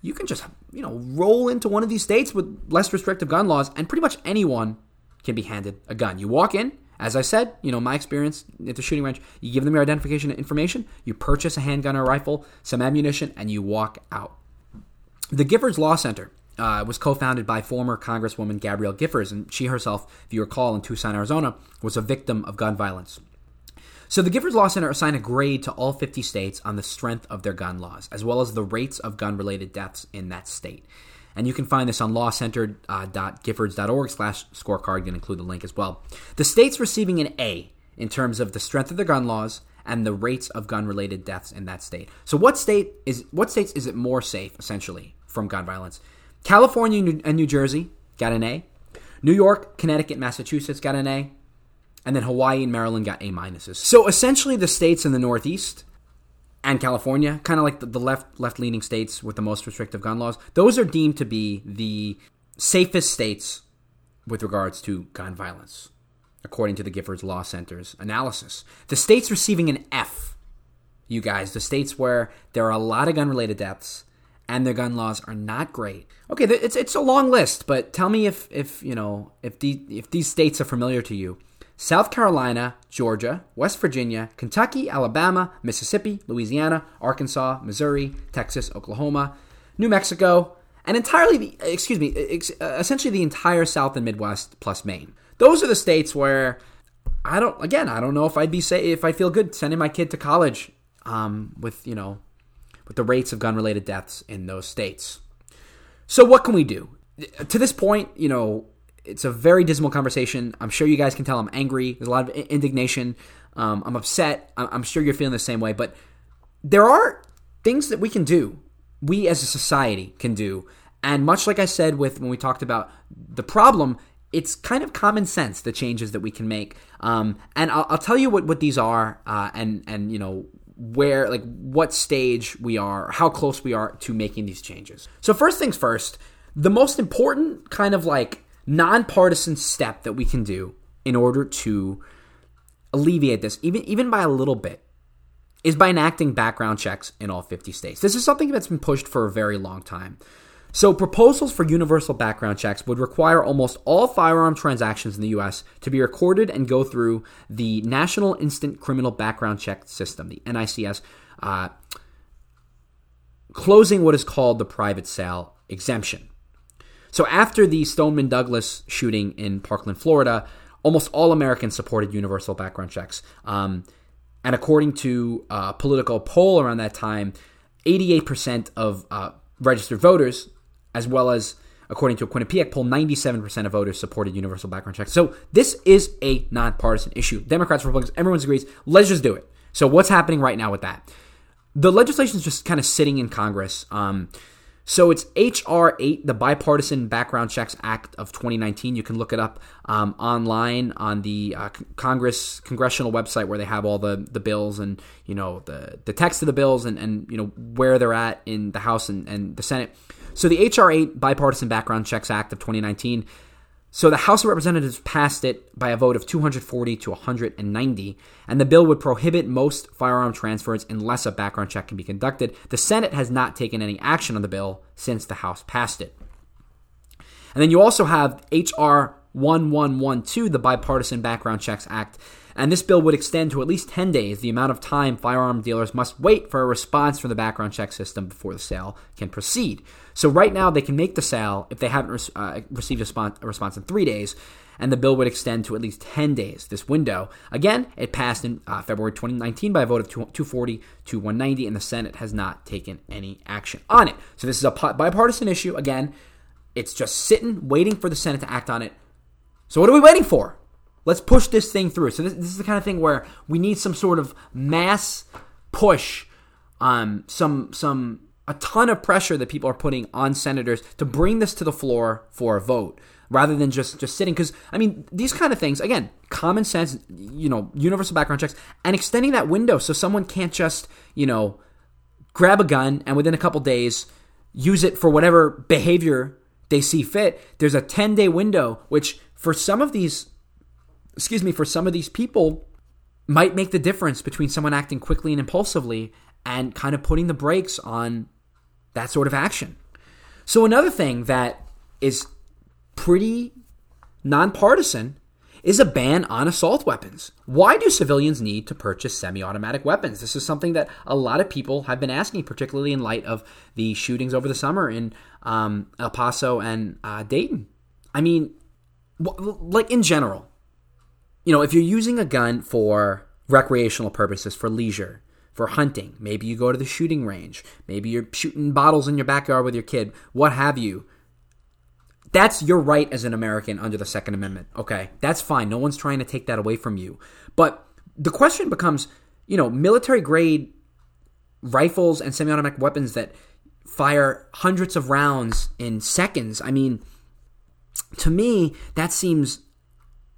you can just you know roll into one of these states with less restrictive gun laws, and pretty much anyone can be handed a gun. You walk in, as I said, you know my experience at the shooting range. You give them your identification information, you purchase a handgun or rifle, some ammunition, and you walk out. The Giffords Law Center uh, was co-founded by former Congresswoman Gabrielle Giffords, and she herself, if you recall, in Tucson, Arizona, was a victim of gun violence. So the Giffords Law Center assigned a grade to all 50 states on the strength of their gun laws, as well as the rates of gun-related deaths in that state. And you can find this on lawcenter.giffords.org uh, slash scorecard. can include the link as well. The states receiving an A in terms of the strength of their gun laws and the rates of gun-related deaths in that state. So what state is what states is it more safe essentially from gun violence? California and New Jersey got an A. New York, Connecticut, Massachusetts got an A and then Hawaii and Maryland got A minuses. So essentially, the states in the Northeast and California, kind of like the, the left left leaning states with the most restrictive gun laws, those are deemed to be the safest states with regards to gun violence, according to the Giffords Law Center's analysis. The states receiving an F, you guys, the states where there are a lot of gun related deaths and their gun laws are not great. Okay, it's it's a long list, but tell me if if you know if the if these states are familiar to you. South Carolina, Georgia, West Virginia, Kentucky, Alabama, Mississippi, Louisiana, Arkansas, Missouri, Texas, Oklahoma, New Mexico, and entirely the excuse me, essentially the entire South and Midwest plus Maine. Those are the states where I don't again, I don't know if I'd be say if I feel good sending my kid to college um, with, you know, with the rates of gun related deaths in those states. So what can we do? To this point, you know, it's a very dismal conversation. I'm sure you guys can tell I'm angry. There's a lot of indignation. Um, I'm upset. I'm sure you're feeling the same way. But there are things that we can do. We as a society can do. And much like I said with when we talked about the problem, it's kind of common sense the changes that we can make. Um, and I'll, I'll, tell you what, what these are, uh, and and you know where like what stage we are, how close we are to making these changes. So first things first, the most important kind of like nonpartisan step that we can do in order to alleviate this, even even by a little bit, is by enacting background checks in all 50 states. This is something that's been pushed for a very long time. So, proposals for universal background checks would require almost all firearm transactions in the U.S. to be recorded and go through the National Instant Criminal Background Check System, the NICS, uh, closing what is called the private sale exemption. So after the Stoneman Douglas shooting in Parkland, Florida, almost all Americans supported universal background checks. Um, and according to a Politico poll around that time, 88% of uh, registered voters, as well as according to a Quinnipiac poll, 97% of voters supported universal background checks. So this is a nonpartisan issue. Democrats, Republicans, everyone agrees. Let's just do it. So what's happening right now with that? The legislation is just kind of sitting in Congress. Um, so it's HR 8, the Bipartisan Background Checks Act of 2019. You can look it up um, online on the uh, Congress congressional website where they have all the, the bills and you know the the text of the bills and, and you know where they're at in the House and, and the Senate. So the HR 8 Bipartisan Background Checks Act of 2019 so the House of Representatives passed it by a vote of 240 to 190, and the bill would prohibit most firearm transfers unless a background check can be conducted. The Senate has not taken any action on the bill since the House passed it. And then you also have H.R. 1112, the Bipartisan Background Checks Act, and this bill would extend to at least 10 days the amount of time firearm dealers must wait for a response from the background check system before the sale can proceed. So right now they can make the sale if they haven't uh, received a, spon- a response in three days, and the bill would extend to at least 10 days. This window, again, it passed in uh, February 2019 by a vote of 240 to 190, and the Senate has not taken any action on it. So this is a bipartisan issue. Again, it's just sitting, waiting for the Senate to act on it. So what are we waiting for? Let's push this thing through. So this, this is the kind of thing where we need some sort of mass push, um, some some a ton of pressure that people are putting on senators to bring this to the floor for a vote rather than just just sitting. Because i mean these kind of things again common sense you know universal background checks and extending that window so someone can't just you know grab a gun and within a couple days use it for whatever behavior they see fit. There's a 10 day window which for some of these excuse me, for some of these people might make the difference between someone acting quickly and impulsively and kind of putting the brakes on that sort of action. So, another thing that is pretty nonpartisan is a ban on assault weapons. Why do civilians need to purchase semi automatic weapons? This is something that a lot of people have been asking, particularly in light of the shootings over the summer in um, El Paso and uh, Dayton. I mean, like in general, you know, if you're using a gun for recreational purposes, for leisure, for hunting, maybe you go to the shooting range, maybe you're shooting bottles in your backyard with your kid, what have you. That's your right as an American under the Second Amendment. Okay, that's fine. No one's trying to take that away from you. But the question becomes, you know, military grade rifles and semi automatic weapons that fire hundreds of rounds in seconds. I mean, to me, that seems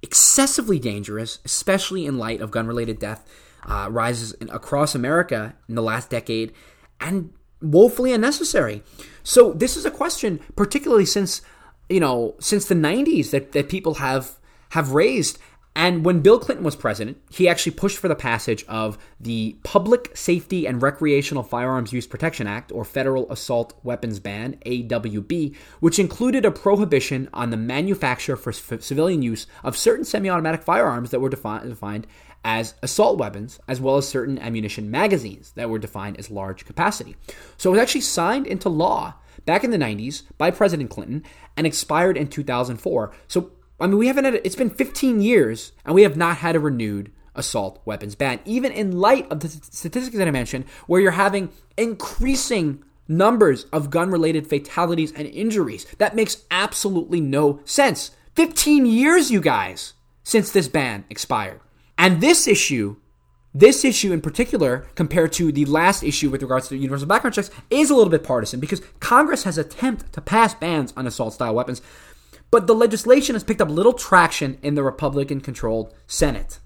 excessively dangerous, especially in light of gun related death uh, rises across America in the last decade, and woefully unnecessary. So this is a question, particularly since you know since the '90s, that that people have have raised. And when Bill Clinton was president, he actually pushed for the passage of the Public Safety and Recreational Firearms Use Protection Act, or Federal Assault Weapons Ban, AWB, which included a prohibition on the manufacture for civilian use of certain semi automatic firearms that were defi- defined as assault weapons, as well as certain ammunition magazines that were defined as large capacity. So it was actually signed into law back in the 90s by President Clinton and expired in 2004. So I mean, we haven't had, it's been 15 years and we have not had a renewed assault weapons ban, even in light of the statistics that I mentioned, where you're having increasing numbers of gun related fatalities and injuries. That makes absolutely no sense. 15 years, you guys, since this ban expired. And this issue, this issue in particular, compared to the last issue with regards to universal background checks, is a little bit partisan because Congress has attempted to pass bans on assault style weapons but the legislation has picked up little traction in the Republican controlled Senate.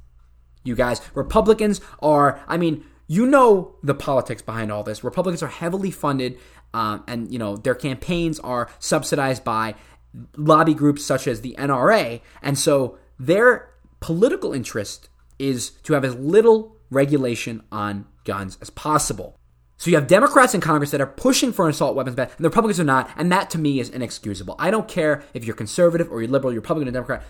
You guys, Republicans are, I mean, you know the politics behind all this. Republicans are heavily funded, um, and, you know, their campaigns are subsidized by lobby groups such as the NRA. And so their political interest is to have as little regulation on guns as possible. So you have Democrats in Congress that are pushing for an assault weapons ban, and the Republicans are not, and that to me is inexcusable. I don't care if you're conservative or you're liberal, you're Republican or Democrat.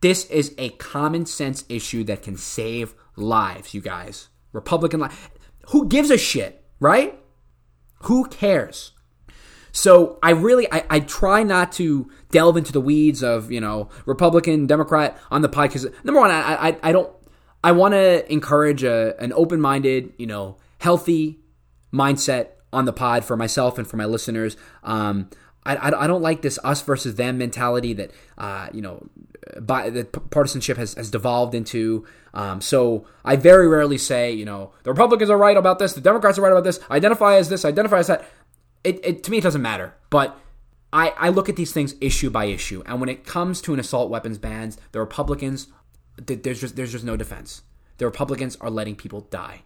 This is a common sense issue that can save lives, you guys. Republican life. Who gives a shit, right? Who cares? So I really I, I try not to delve into the weeds of you know Republican Democrat on the podcast. Number one, I I, I don't I want to encourage a, an open minded you know healthy mindset on the pod for myself and for my listeners. Um, I, I, I don't like this us versus them mentality that uh, you know by, partisanship has, has devolved into. Um, so I very rarely say you know the Republicans are right about this, the Democrats are right about this. Identify as this, identify as that. It, it to me it doesn't matter, but I, I look at these things issue by issue, and when it comes to an assault weapons bans, the Republicans there's just there's just no defense. The Republicans are letting people die.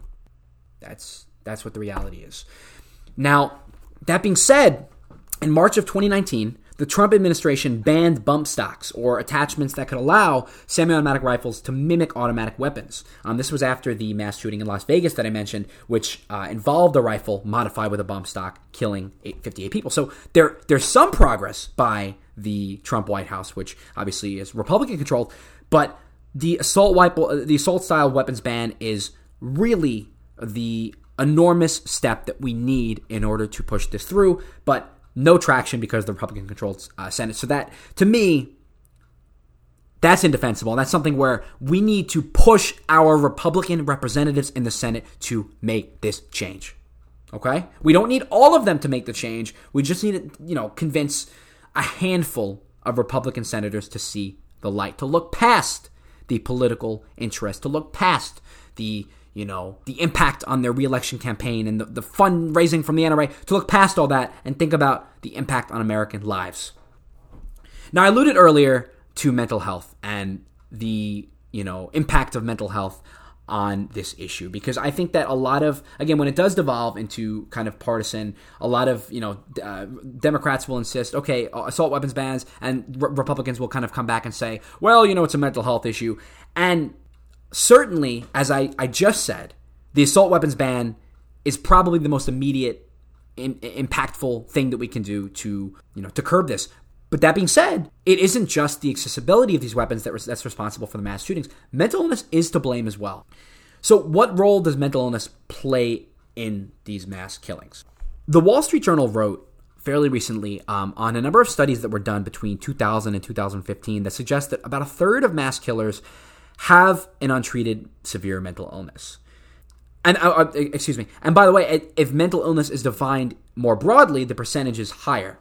That's that's what the reality is. Now, that being said, in March of 2019, the Trump administration banned bump stocks or attachments that could allow semi-automatic rifles to mimic automatic weapons. Um, this was after the mass shooting in Las Vegas that I mentioned, which uh, involved a rifle modified with a bump stock, killing eight, 58 people. So there, there's some progress by the Trump White House, which obviously is Republican controlled, but the assault the assault style weapons ban is really the enormous step that we need in order to push this through, but no traction because the Republican controlled uh, Senate. So that, to me, that's indefensible. That's something where we need to push our Republican representatives in the Senate to make this change. Okay? We don't need all of them to make the change. We just need to, you know, convince a handful of Republican senators to see the light, to look past the political interest, to look past the you know the impact on their reelection campaign and the, the fundraising from the NRA, to look past all that and think about the impact on American lives. Now, I alluded earlier to mental health and the you know impact of mental health on this issue because I think that a lot of again when it does devolve into kind of partisan, a lot of you know uh, Democrats will insist, okay, assault weapons bans, and re- Republicans will kind of come back and say, well, you know, it's a mental health issue, and certainly, as I I just said, the assault weapons ban is probably the most immediate, impactful thing that we can do to you know to curb this. But that being said, it isn't just the accessibility of these weapons that that's responsible for the mass shootings. Mental illness is to blame as well. So, what role does mental illness play in these mass killings? The Wall Street Journal wrote fairly recently um, on a number of studies that were done between 2000 and 2015 that suggest that about a third of mass killers have an untreated severe mental illness. And uh, uh excuse me. And by the way, if mental illness is defined more broadly, the percentage is higher.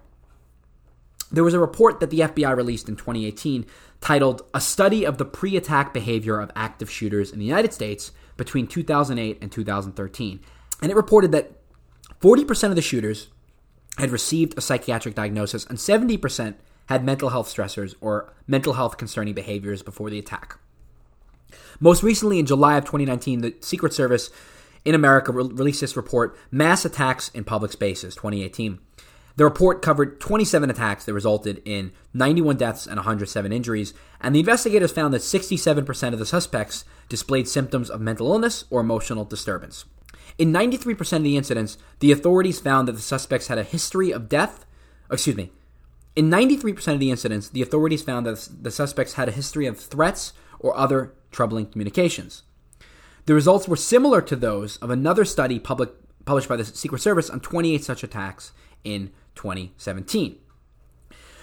There was a report that the FBI released in 2018 titled A Study of the Pre Attack Behavior of Active Shooters in the United States between 2008 and 2013. And it reported that 40% of the shooters had received a psychiatric diagnosis and 70% had mental health stressors or mental health concerning behaviors before the attack. Most recently, in July of 2019, the Secret Service in America re- released this report, Mass Attacks in Public Spaces 2018. The report covered 27 attacks that resulted in 91 deaths and 107 injuries, and the investigators found that 67% of the suspects displayed symptoms of mental illness or emotional disturbance. In 93% of the incidents, the authorities found that the suspects had a history of death. Excuse me. In 93% of the incidents, the authorities found that the suspects had a history of threats or other troubling communications. The results were similar to those of another study public, published by the Secret Service on 28 such attacks in 2017.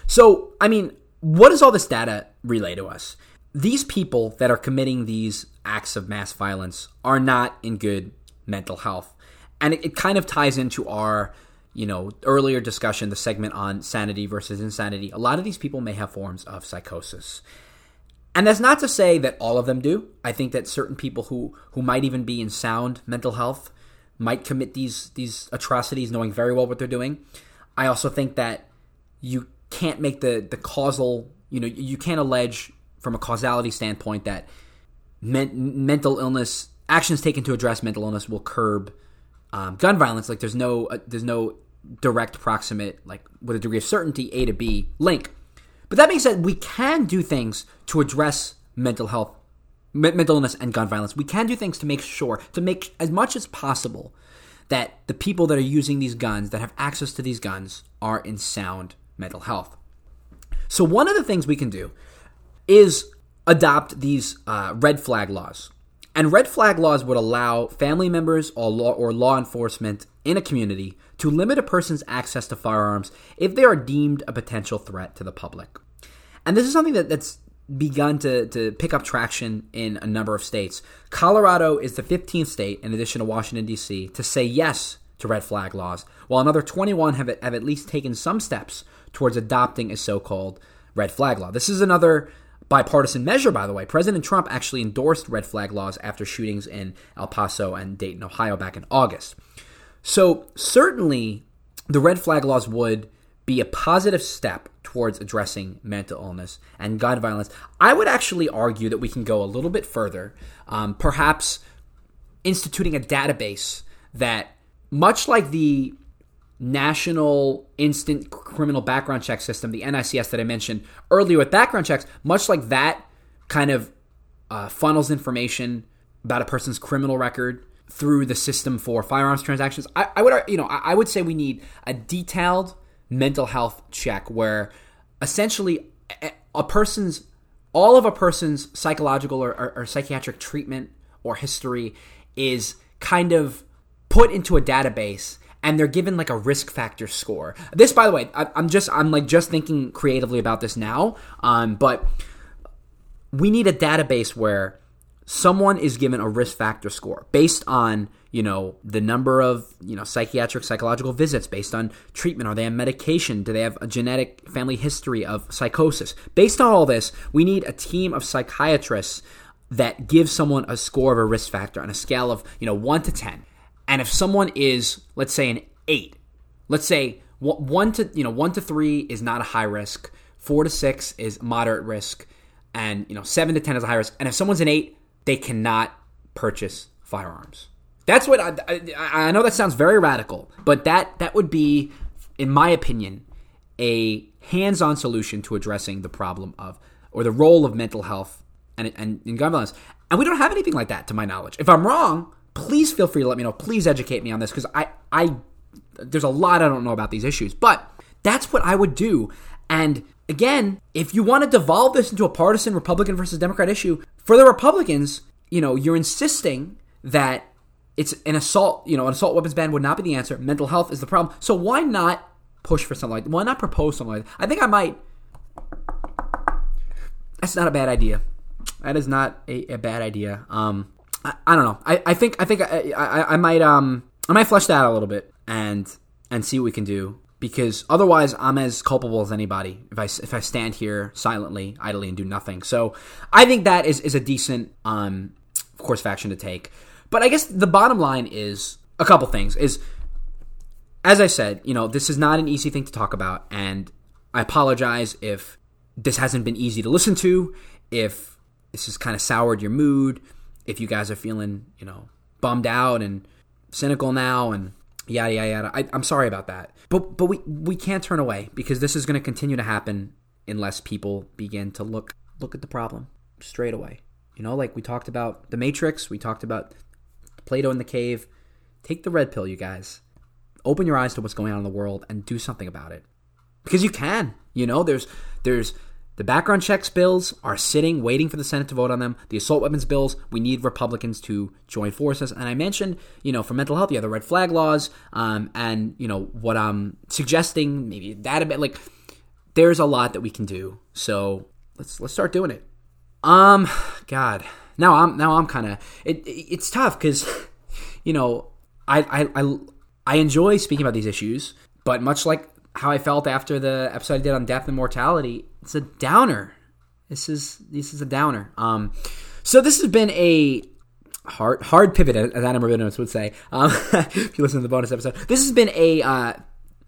So, I mean, what does all this data relay to us? These people that are committing these acts of mass violence are not in good mental health. And it, it kind of ties into our, you know, earlier discussion, the segment on sanity versus insanity. A lot of these people may have forms of psychosis. And that's not to say that all of them do. I think that certain people who, who might even be in sound mental health might commit these these atrocities knowing very well what they're doing. I also think that you can't make the the causal, you know, you can't allege from a causality standpoint that men, mental illness actions taken to address mental illness will curb um, gun violence. Like there's no uh, there's no direct proximate like with a degree of certainty A to B link. But that being said, we can do things to address mental health mental illness and gun violence. We can do things to make sure, to make as much as possible that the people that are using these guns, that have access to these guns, are in sound mental health. So, one of the things we can do is adopt these uh, red flag laws. And red flag laws would allow family members or law, or law enforcement in a community to limit a person's access to firearms if they are deemed a potential threat to the public. And this is something that, that's begun to, to pick up traction in a number of states. Colorado is the 15th state, in addition to Washington, D.C., to say yes to red flag laws, while another 21 have, have at least taken some steps towards adopting a so called red flag law. This is another bipartisan measure, by the way. President Trump actually endorsed red flag laws after shootings in El Paso and Dayton, Ohio back in August. So, certainly, the red flag laws would be a positive step towards addressing mental illness and gun violence. I would actually argue that we can go a little bit further, um, perhaps instituting a database that, much like the National Instant Criminal Background Check System, the NICS that I mentioned earlier with background checks, much like that kind of uh, funnels information about a person's criminal record through the system for firearms transactions. I, I would, you know, I, I would say we need a detailed mental health check where essentially a, person's all of a person's psychological or, or, or psychiatric treatment or history is kind of put into a database and they're given like a risk factor score. This, by the way, I, am just I'm like just thinking creatively about this now. Um, but we need a database where someone is given a risk factor score based on you know the number of you know psychiatric psychological visits based on treatment are they on medication do they have a genetic family history of psychosis based on all this we need a team of psychiatrists that give someone a score of a risk factor on a scale of you know 1 to 10 and if someone is, let's say, an eight, let's say one to you know one to three is not a high risk, four to six is moderate risk, and you know seven to ten is a high risk. And if someone's an eight, they cannot purchase firearms. That's what I, I, I know. That sounds very radical, but that that would be, in my opinion, a hands-on solution to addressing the problem of or the role of mental health and, and, and gun violence. And we don't have anything like that, to my knowledge. If I'm wrong, please feel free to let me know. Please educate me on this because I, I, there's a lot I don't know about these issues. But that's what I would do. And again, if you want to devolve this into a partisan Republican versus Democrat issue, for the Republicans, you know, you're insisting that it's an assault, you know, an assault weapons ban would not be the answer. Mental health is the problem. So why not push for something like why not propose something like that? I think I might that's not a bad idea. That is not a, a bad idea. Um, I, I don't know. I, I think I think I, I, I might um I might flesh that out a little bit and and see what we can do because otherwise I'm as culpable as anybody if I if I stand here silently, idly, and do nothing. So I think that is is a decent um course of action to take. But I guess the bottom line is a couple things. Is as I said, you know, this is not an easy thing to talk about, and I apologize if this hasn't been easy to listen to, if this has kind of soured your mood if you guys are feeling, you know, bummed out and cynical now and yada yada yada. I, am sorry about that, but but we we can't turn away because this is going to continue to happen unless people begin to look look at the problem straight away. You know, like we talked about the Matrix, we talked about Plato in the cave. Take the red pill, you guys. Open your eyes to what's going on in the world and do something about it. Because you can. You know, there's there's the background checks bills are sitting, waiting for the Senate to vote on them. The assault weapons bills, we need Republicans to join forces. And I mentioned, you know, for mental health, yeah, the red flag laws, um, and you know what I'm suggesting, maybe that a bit. Like, there's a lot that we can do. So let's let's start doing it. Um, God, now I'm now I'm kind of it, it, It's tough because, you know, I I I I enjoy speaking about these issues, but much like how I felt after the episode I did on death and mortality, it's a downer. This is this is a downer. Um, so this has been a hard hard pivot, as Adam Rabinowitz would say. Um, if you listen to the bonus episode, this has been a uh,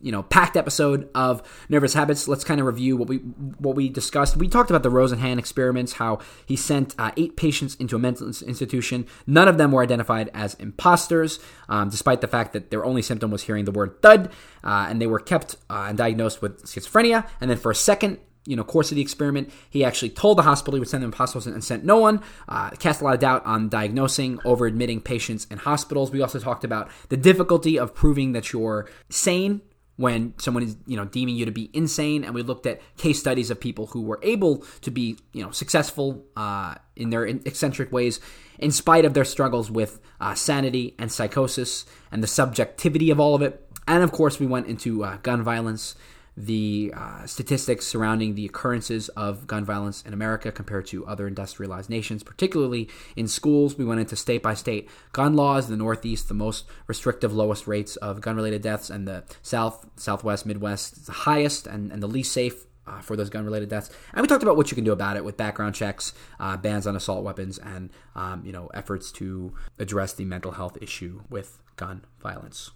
you know packed episode of nervous habits. Let's kind of review what we what we discussed. We talked about the rosenhan experiments how he sent uh, eight patients into a mental institution. None of them were identified as imposters um, despite the fact that their only symptom was hearing the word thud uh, and they were kept uh, and diagnosed with schizophrenia. And then for a second you know course of the experiment he actually told the hospital he would send them hospitals and sent no one uh, cast a lot of doubt on diagnosing over admitting patients in hospitals. We also talked about the difficulty of proving that you're sane when someone is you know deeming you to be insane. And we looked at case studies of people who were able to be you know successful uh, in their eccentric ways in spite of their struggles with uh, sanity and psychosis and the subjectivity of all of it. And of course we went into uh, gun violence the uh, statistics surrounding the occurrences of gun violence in America compared to other industrialized nations, particularly in schools. We went into state by state gun laws. The Northeast, the most restrictive, lowest rates of gun related deaths, and the South, Southwest, Midwest, the highest and, and the least safe uh, for those gun related deaths. And we talked about what you can do about it with background checks, uh, bans on assault weapons, and um, you know efforts to address the mental health issue with gun violence.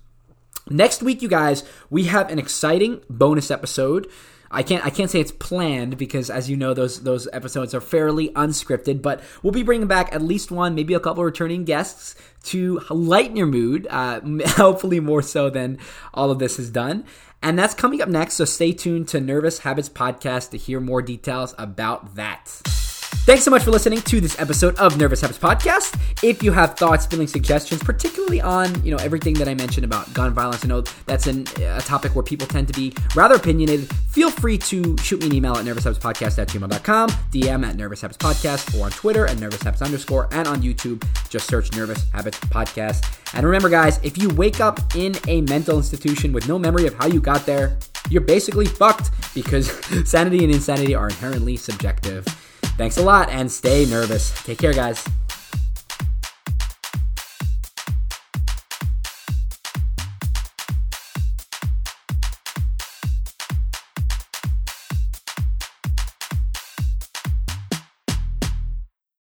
Next week, you guys, we have an exciting bonus episode. I can't I can't say it's planned because as you know those those episodes are fairly unscripted, but we'll be bringing back at least one, maybe a couple returning guests to lighten your mood, uh, hopefully more so than all of this is done. And that's coming up next, so stay tuned to Nervous Habits Podcast to hear more details about that. Thanks so much for listening to this episode of Nervous Habits Podcast. If you have thoughts, feelings, suggestions, particularly on you know everything that I mentioned about gun violence, I know that's an, a topic where people tend to be rather opinionated. Feel free to shoot me an email at nervoushabitspodcast at gmail.com, DM at Nervous Habits Podcast, or on Twitter at Nervous Habits underscore, and on YouTube, just search Nervous Habits Podcast. And remember, guys, if you wake up in a mental institution with no memory of how you got there, you're basically fucked because sanity and insanity are inherently subjective. Thanks a lot and stay nervous. Take care, guys.